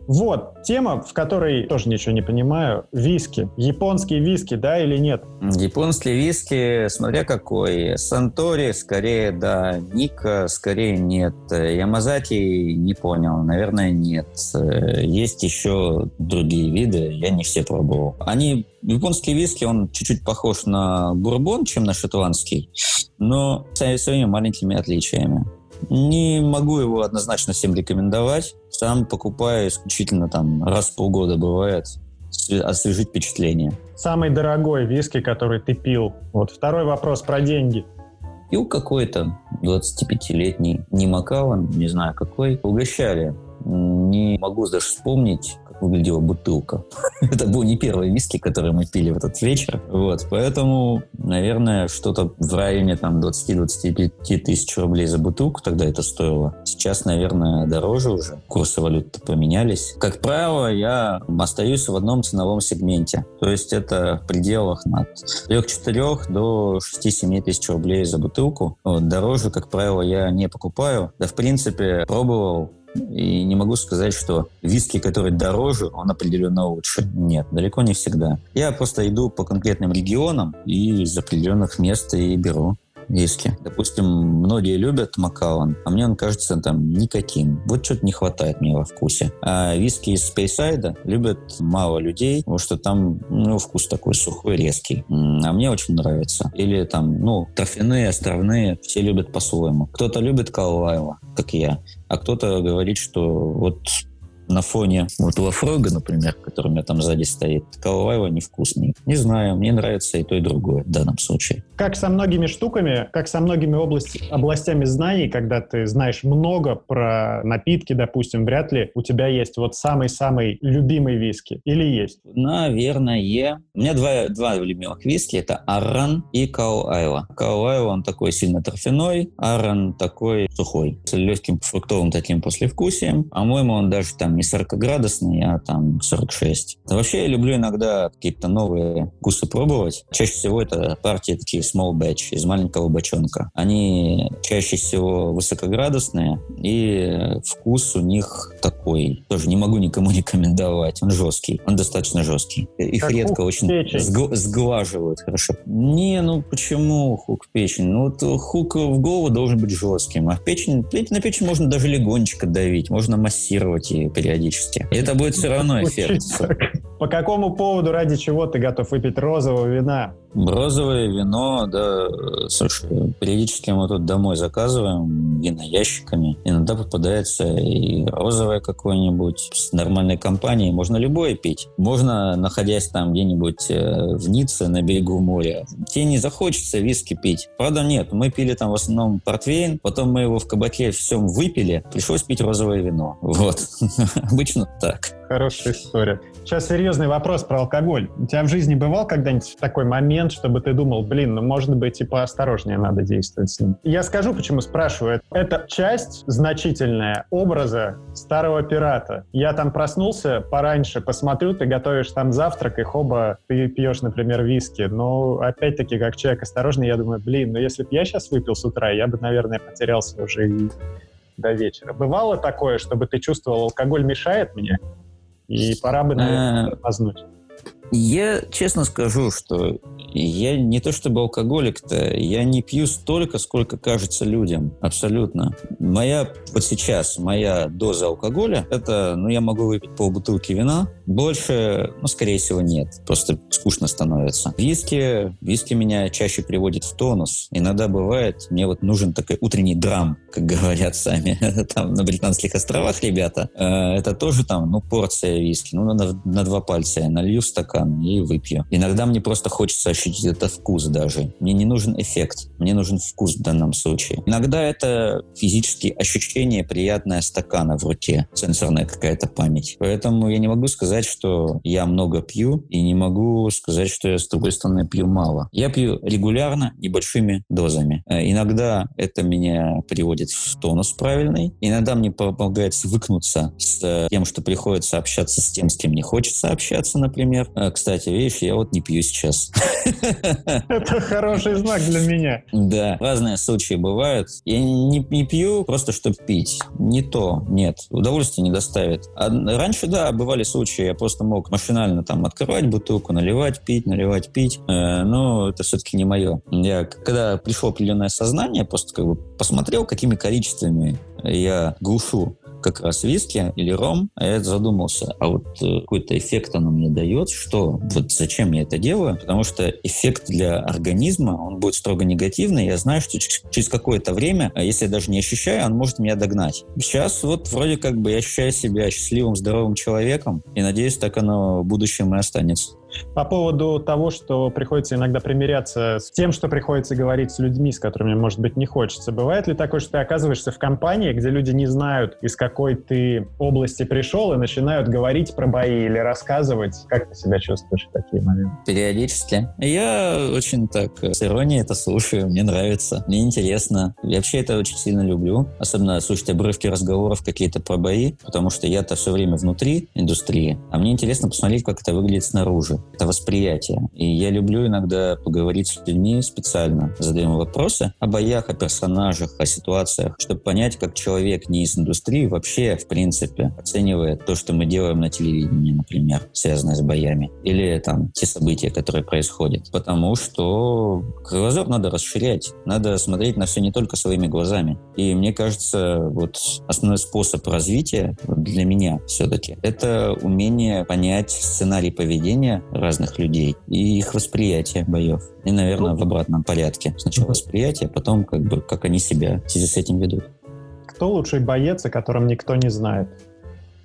Вот, тема, в которой тоже ничего не понимаю. Виски. Японские виски, да или нет? Японские виски, смотря какой. Сантори, скорее, да. Ника, скорее, нет. Ямазаки, не понял. Наверное, нет. Есть еще другие виды, я не все пробовал. Они, японский виски, он чуть-чуть похож на бурбон, чем на шотландский, но с своими маленькими отличиями. Не могу его однозначно всем рекомендовать. Сам покупаю исключительно там раз в полгода бывает освежить впечатление. Самый дорогой виски, который ты пил? Вот второй вопрос про деньги. Пил какой-то 25-летний, не Макалан, не знаю какой. Угощали. Не могу даже вспомнить, выглядела бутылка. Это был не первый виски, который мы пили в этот вечер. Вот, поэтому, наверное, что-то в районе там 20-25 тысяч рублей за бутылку тогда это стоило. Сейчас, наверное, дороже уже. Курсы валют поменялись. Как правило, я остаюсь в одном ценовом сегменте. То есть это в пределах от 3-4 до 6-7 тысяч рублей за бутылку. Вот, дороже, как правило, я не покупаю. Да, в принципе, пробовал и не могу сказать, что виски, который дороже, он определенно лучше. Нет, далеко не всегда. Я просто иду по конкретным регионам и из определенных мест и беру виски. Допустим, многие любят Макалан, а мне он кажется там никаким. Вот что-то не хватает мне во вкусе. А виски из Спейсайда любят мало людей, потому что там ну, вкус такой сухой, резкий. А мне очень нравится. Или там, ну, трофяные, островные, все любят по-своему. Кто-то любит Калвайла, как я, а кто-то говорит, что вот на фоне вот Лафрога, например, который у меня там сзади стоит, Калавайва невкусный. Не знаю, мне нравится и то, и другое в данном случае. Как со многими штуками, как со многими область, областями знаний, когда ты знаешь много про напитки, допустим, вряд ли у тебя есть вот самый-самый любимый виски. Или есть? Наверное. У меня два, два любимых виски. Это Арран и Кауайла. Кауайла, он такой сильно торфяной, Арран такой сухой, с легким фруктовым таким послевкусием. По-моему, он даже там не 40-градусный, а там 46. Вообще я люблю иногда какие-то новые вкусы пробовать. Чаще всего это партии такие small batch, из маленького бочонка. Они чаще всего высокоградусные, и вкус у них такой. Тоже не могу никому рекомендовать. Он жесткий. Он достаточно жесткий. Их как редко очень сг- сглаживают хорошо. Не, ну почему хук печень? Ну вот хук в голову должен быть жестким, а в печень, на печень можно даже легонечко давить, можно массировать и периодически. И это будет все равно эффект. По какому поводу, ради чего ты готов выпить розового вина? Розовое вино, да, слушай, периодически мы тут домой заказываем вино ящиками. Иногда попадается и розовое какое-нибудь с нормальной компанией. Можно любое пить. Можно, находясь там где-нибудь э, в Ницце на берегу моря. Тебе не захочется виски пить. Правда, нет. Мы пили там в основном портвейн, потом мы его в кабаке всем выпили. Пришлось пить розовое вино. Вот. Обычно так. Хорошая история. Сейчас серьезный вопрос про алкоголь. У тебя в жизни бывал когда-нибудь такой момент, чтобы ты думал, блин, ну, может быть, и поосторожнее надо действовать с ним? Я скажу, почему спрашиваю. Это часть значительная образа старого пирата. Я там проснулся пораньше, посмотрю, ты готовишь там завтрак, и хоба, ты пьешь, например, виски. Но, опять-таки, как человек осторожный, я думаю, блин, ну, если бы я сейчас выпил с утра, я бы, наверное, потерялся уже и до вечера. Бывало такое, чтобы ты чувствовал, алкоголь мешает мне? И пора бы, наверное, тормознуть. Я честно скажу, что я не то чтобы алкоголик-то, я не пью столько, сколько кажется людям. Абсолютно. Моя, вот сейчас, моя доза алкоголя, это, ну, я могу выпить полбутылки вина, больше, ну, скорее всего, нет. Просто скучно становится. Виски, виски меня чаще приводит в тонус. Иногда бывает, мне вот нужен такой утренний драм, как говорят сами там на Британских островах ребята. Э, это тоже там, ну, порция виски. Ну, на, на два пальца я налью стакан и выпью. Иногда мне просто хочется ощутить этот вкус даже. Мне не нужен эффект, мне нужен вкус в данном случае. Иногда это физические ощущения приятное стакана в руке, сенсорная какая-то память. Поэтому я не могу сказать, что я много пью, и не могу сказать, что я, с другой стороны, пью мало. Я пью регулярно, небольшими дозами. Э, иногда это меня приводит в тонус правильный, иногда мне помогает свыкнуться с тем, что приходится общаться с тем, с кем не хочется общаться, например. Кстати, видишь, я вот не пью сейчас. Это хороший знак для меня. Да, разные случаи бывают. Я не, не пью просто, чтобы пить. Не то, нет. Удовольствие не доставит. А раньше, да, бывали случаи, я просто мог машинально там открывать бутылку, наливать, пить, наливать, пить. Э, но это все-таки не мое. Я, когда пришло определенное сознание, просто как бы посмотрел, какими количествами я глушу как раз виски или ром, а я задумался, а вот э, какой-то эффект оно мне дает, что вот зачем я это делаю, потому что эффект для организма, он будет строго негативный, я знаю, что через какое-то время, а если я даже не ощущаю, он может меня догнать. Сейчас вот вроде как бы я ощущаю себя счастливым, здоровым человеком, и надеюсь, так оно в будущем и останется. По поводу того, что приходится иногда примиряться с тем, что приходится говорить с людьми, с которыми, может быть, не хочется. Бывает ли такое, что ты оказываешься в компании, где люди не знают, из какой ты области пришел, и начинают говорить про бои или рассказывать? Как ты себя чувствуешь в такие моменты? Периодически. Я очень так с иронией это слушаю, мне нравится, мне интересно. Я вообще это очень сильно люблю. Особенно слушать обрывки разговоров какие-то про бои, потому что я-то все время внутри индустрии, а мне интересно посмотреть, как это выглядит снаружи это восприятие. И я люблю иногда поговорить с людьми специально, задаем вопросы о боях, о персонажах, о ситуациях, чтобы понять, как человек не из индустрии вообще, в принципе, оценивает то, что мы делаем на телевидении, например, связанное с боями, или там те события, которые происходят. Потому что кругозор надо расширять, надо смотреть на все не только своими глазами. И мне кажется, вот основной способ развития для меня все-таки это умение понять сценарий поведения разных людей и их восприятие боев. И, наверное, в обратном порядке. Сначала восприятие, потом как бы как они себя в связи с этим ведут. Кто лучший боец, о котором никто не знает?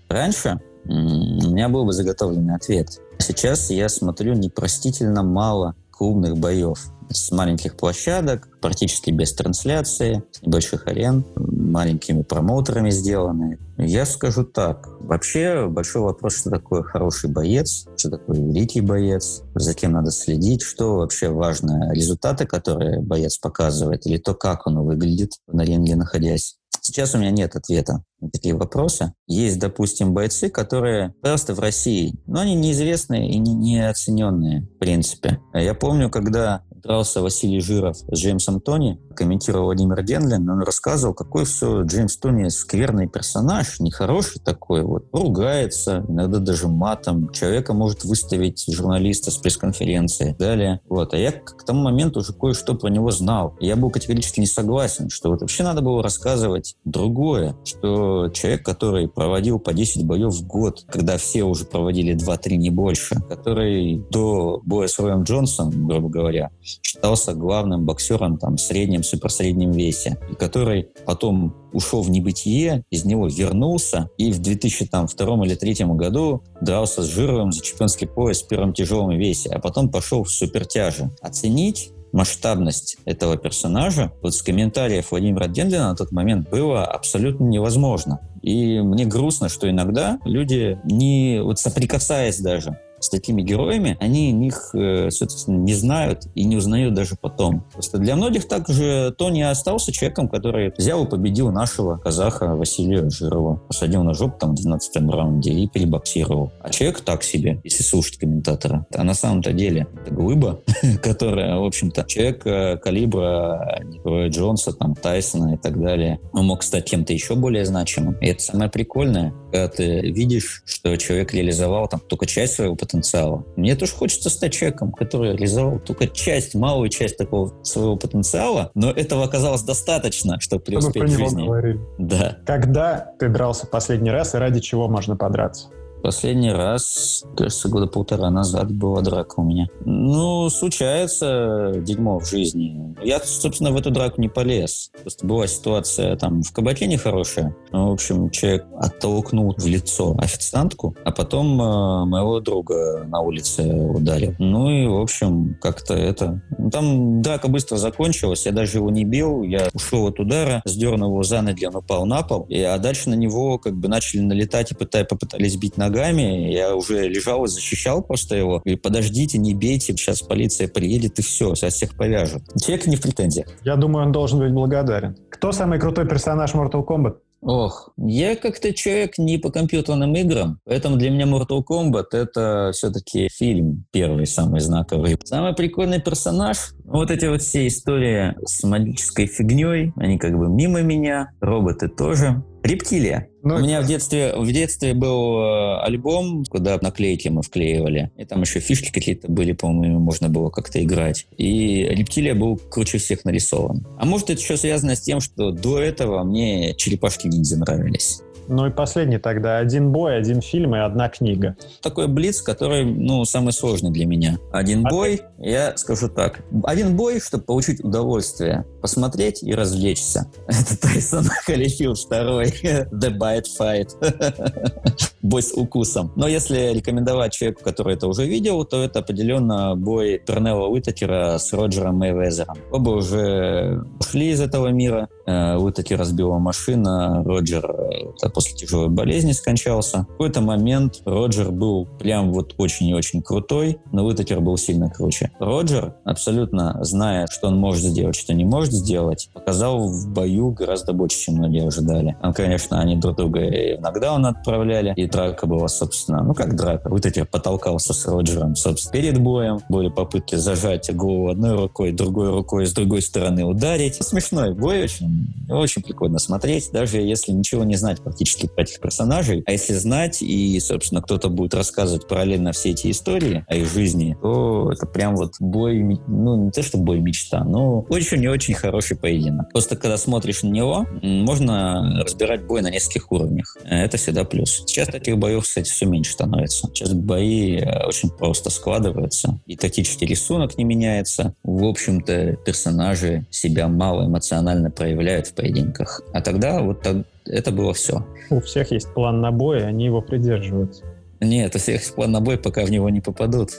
Раньше у меня был бы заготовленный ответ. Сейчас я смотрю непростительно мало клубных боев с маленьких площадок, практически без трансляции, с небольших арен, маленькими промоутерами сделанные. Я скажу так. Вообще большой вопрос, что такое хороший боец, что такое великий боец, за кем надо следить, что вообще важно, результаты, которые боец показывает, или то, как он выглядит на ринге находясь. Сейчас у меня нет ответа на такие вопросы. Есть, допустим, бойцы, которые просто в России, но они неизвестные и не, неоцененные, в принципе. Я помню, когда дрался Василий Жиров с Джеймсом Тони, комментировал Владимир Денлин, он рассказывал, какой все Джеймс Тони скверный персонаж, нехороший такой вот, ругается, иногда даже матом, человека может выставить журналиста с пресс-конференции, далее. Вот. А я к тому моменту уже кое-что про него знал. Я был категорически не согласен, что вот вообще надо было рассказывать другое, что человек, который проводил по 10 боев в год, когда все уже проводили 2-3, не больше, который до боя с Роем Джонсом, грубо говоря, считался главным боксером там, среднем, суперсреднем весе, который потом ушел в небытие, из него вернулся, и в 2002 или 2003 году дрался с Жировым за чемпионский пояс в первом тяжелом весе, а потом пошел в супертяже. Оценить масштабность этого персонажа вот с комментариев Владимира Денлина на тот момент было абсолютно невозможно. И мне грустно, что иногда люди, не вот соприкасаясь даже с такими героями, они них, э, соответственно, не знают и не узнают даже потом. Просто для многих также Тони остался человеком, который взял и победил нашего казаха Василия Жирова. Посадил на жопу там в 12 раунде и перебоксировал. А человек так себе, если слушать комментатора. А на самом-то деле это глыба, которая, в общем-то, человек э, калибра Николая Джонса, там, Тайсона и так далее. Он мог стать кем-то еще более значимым. И это самое прикольное, когда ты видишь, что человек реализовал там только часть своего потенциала. Мне тоже хочется стать человеком, который реализовал только часть, малую часть такого своего потенциала, но этого оказалось достаточно, чтобы преуспеть в жизни. Говорили. Да. Когда ты дрался последний раз и ради чего можно подраться? Последний раз, кажется, года полтора назад была драка у меня. Ну, случается дерьмо в жизни. Я, собственно, в эту драку не полез. Просто была ситуация там в кабаке нехорошая. Ну, в общем, человек оттолкнул в лицо официантку, а потом э, моего друга на улице ударил. Ну и, в общем, как-то это... Ну, там драка быстро закончилась, я даже его не бил, я ушел от удара, сдернул его за ноги, он упал на пол, и, а дальше на него как бы начали налетать и пытая, попытались бить на ногами, я уже лежал и защищал просто его. И подождите, не бейте, сейчас полиция приедет и все, сейчас всех повяжут. Человек не в претензиях. Я думаю, он должен быть благодарен. Кто самый крутой персонаж Mortal Kombat? Ох, я как-то человек не по компьютерным играм, поэтому для меня Mortal Kombat это все-таки фильм первый, самый знаковый. Самый прикольный персонаж, вот эти вот все истории с магической фигней, они как бы мимо меня, роботы тоже. Рептилия. Ну, У меня в детстве, в детстве был э, альбом, куда наклейки мы вклеивали. И там еще фишки какие-то были, по-моему, можно было как-то играть. И рептилия был круче всех нарисован. А может, это еще связано с тем, что до этого мне черепашки-ниндзя нравились. Ну и последний тогда. Один бой, один фильм и одна книга. Такой блиц, который, ну, самый сложный для меня. Один а бой, ты... я скажу так. Один бой, чтобы получить удовольствие. Посмотреть и развлечься. Это Тайсон Холлифилд второй. The Bite Fight. бой с укусом. Но если рекомендовать человеку, который это уже видел, то это определенно бой Пернелла Уитакера с Роджером Мэйвезером. Оба уже ушли из этого мира. Э, Уитакер разбила машина, Роджер э, после тяжелой болезни скончался. В какой-то момент Роджер был прям вот очень и очень крутой, но Уитакер был сильно круче. Роджер, абсолютно зная, что он может сделать, что не может сделать, показал в бою гораздо больше, чем многие ожидали. Там, конечно, они друг друга и в нокдаун отправляли, и драка была, собственно, ну как драка. Уитакер потолкался с Роджером, собственно, перед боем. Были попытки зажать голову одной рукой, другой рукой с другой стороны ударить. Смешной бой очень, очень прикольно смотреть, даже если ничего не знать практически про этих персонажей. А если знать, и, собственно, кто-то будет рассказывать параллельно все эти истории о их жизни, то это прям вот бой, ну, не то, что бой мечта, но очень и очень хороший поединок. Просто когда смотришь на него, можно разбирать бой на нескольких уровнях. Это всегда плюс. Сейчас таких боев, кстати, все меньше становится. Сейчас бои э, очень просто складываются, и тактический рисунок не меняется. В общем-то, персонажи себя мало эмоционально проявляют в поединках. А тогда вот так, это было все. У всех есть план на бой, они его придерживаются. Нет, у всех есть план на бой, пока в него не попадут.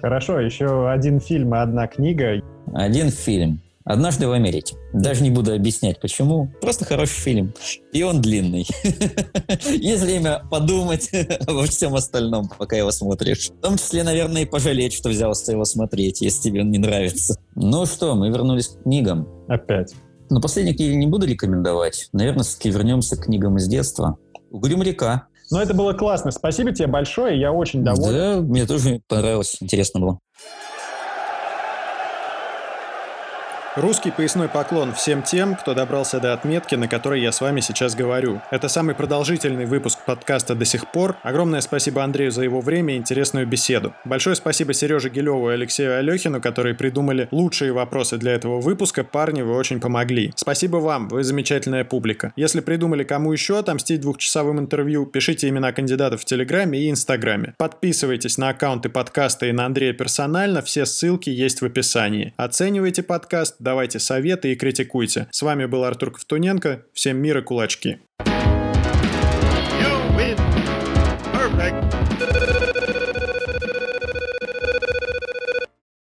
Хорошо, еще один фильм и одна книга. Один фильм. «Однажды в Америке». Даже не буду объяснять, почему. Просто хороший фильм. И он длинный. Есть время подумать обо всем остальном, пока его смотришь. В том числе, наверное, и пожалеть, что взялся его смотреть, если тебе он не нравится. Ну что, мы вернулись к книгам. Опять. Но последние книги не буду рекомендовать. Наверное, все-таки вернемся к книгам из детства. «Угрюм река». Ну, это было классно. Спасибо тебе большое. Я очень доволен. Да, мне тоже понравилось. Интересно было. Русский поясной поклон всем тем, кто добрался до отметки, на которой я с вами сейчас говорю. Это самый продолжительный выпуск подкаста до сих пор. Огромное спасибо Андрею за его время и интересную беседу. Большое спасибо Сереже Гилеву и Алексею Алехину, которые придумали лучшие вопросы для этого выпуска. Парни, вы очень помогли. Спасибо вам, вы замечательная публика. Если придумали кому еще отомстить двухчасовым интервью, пишите имена кандидатов в Телеграме и Инстаграме. Подписывайтесь на аккаунты подкаста и на Андрея персонально, все ссылки есть в описании. Оценивайте подкаст, давайте советы и критикуйте. С вами был Артур Ковтуненко. Всем мира, кулачки.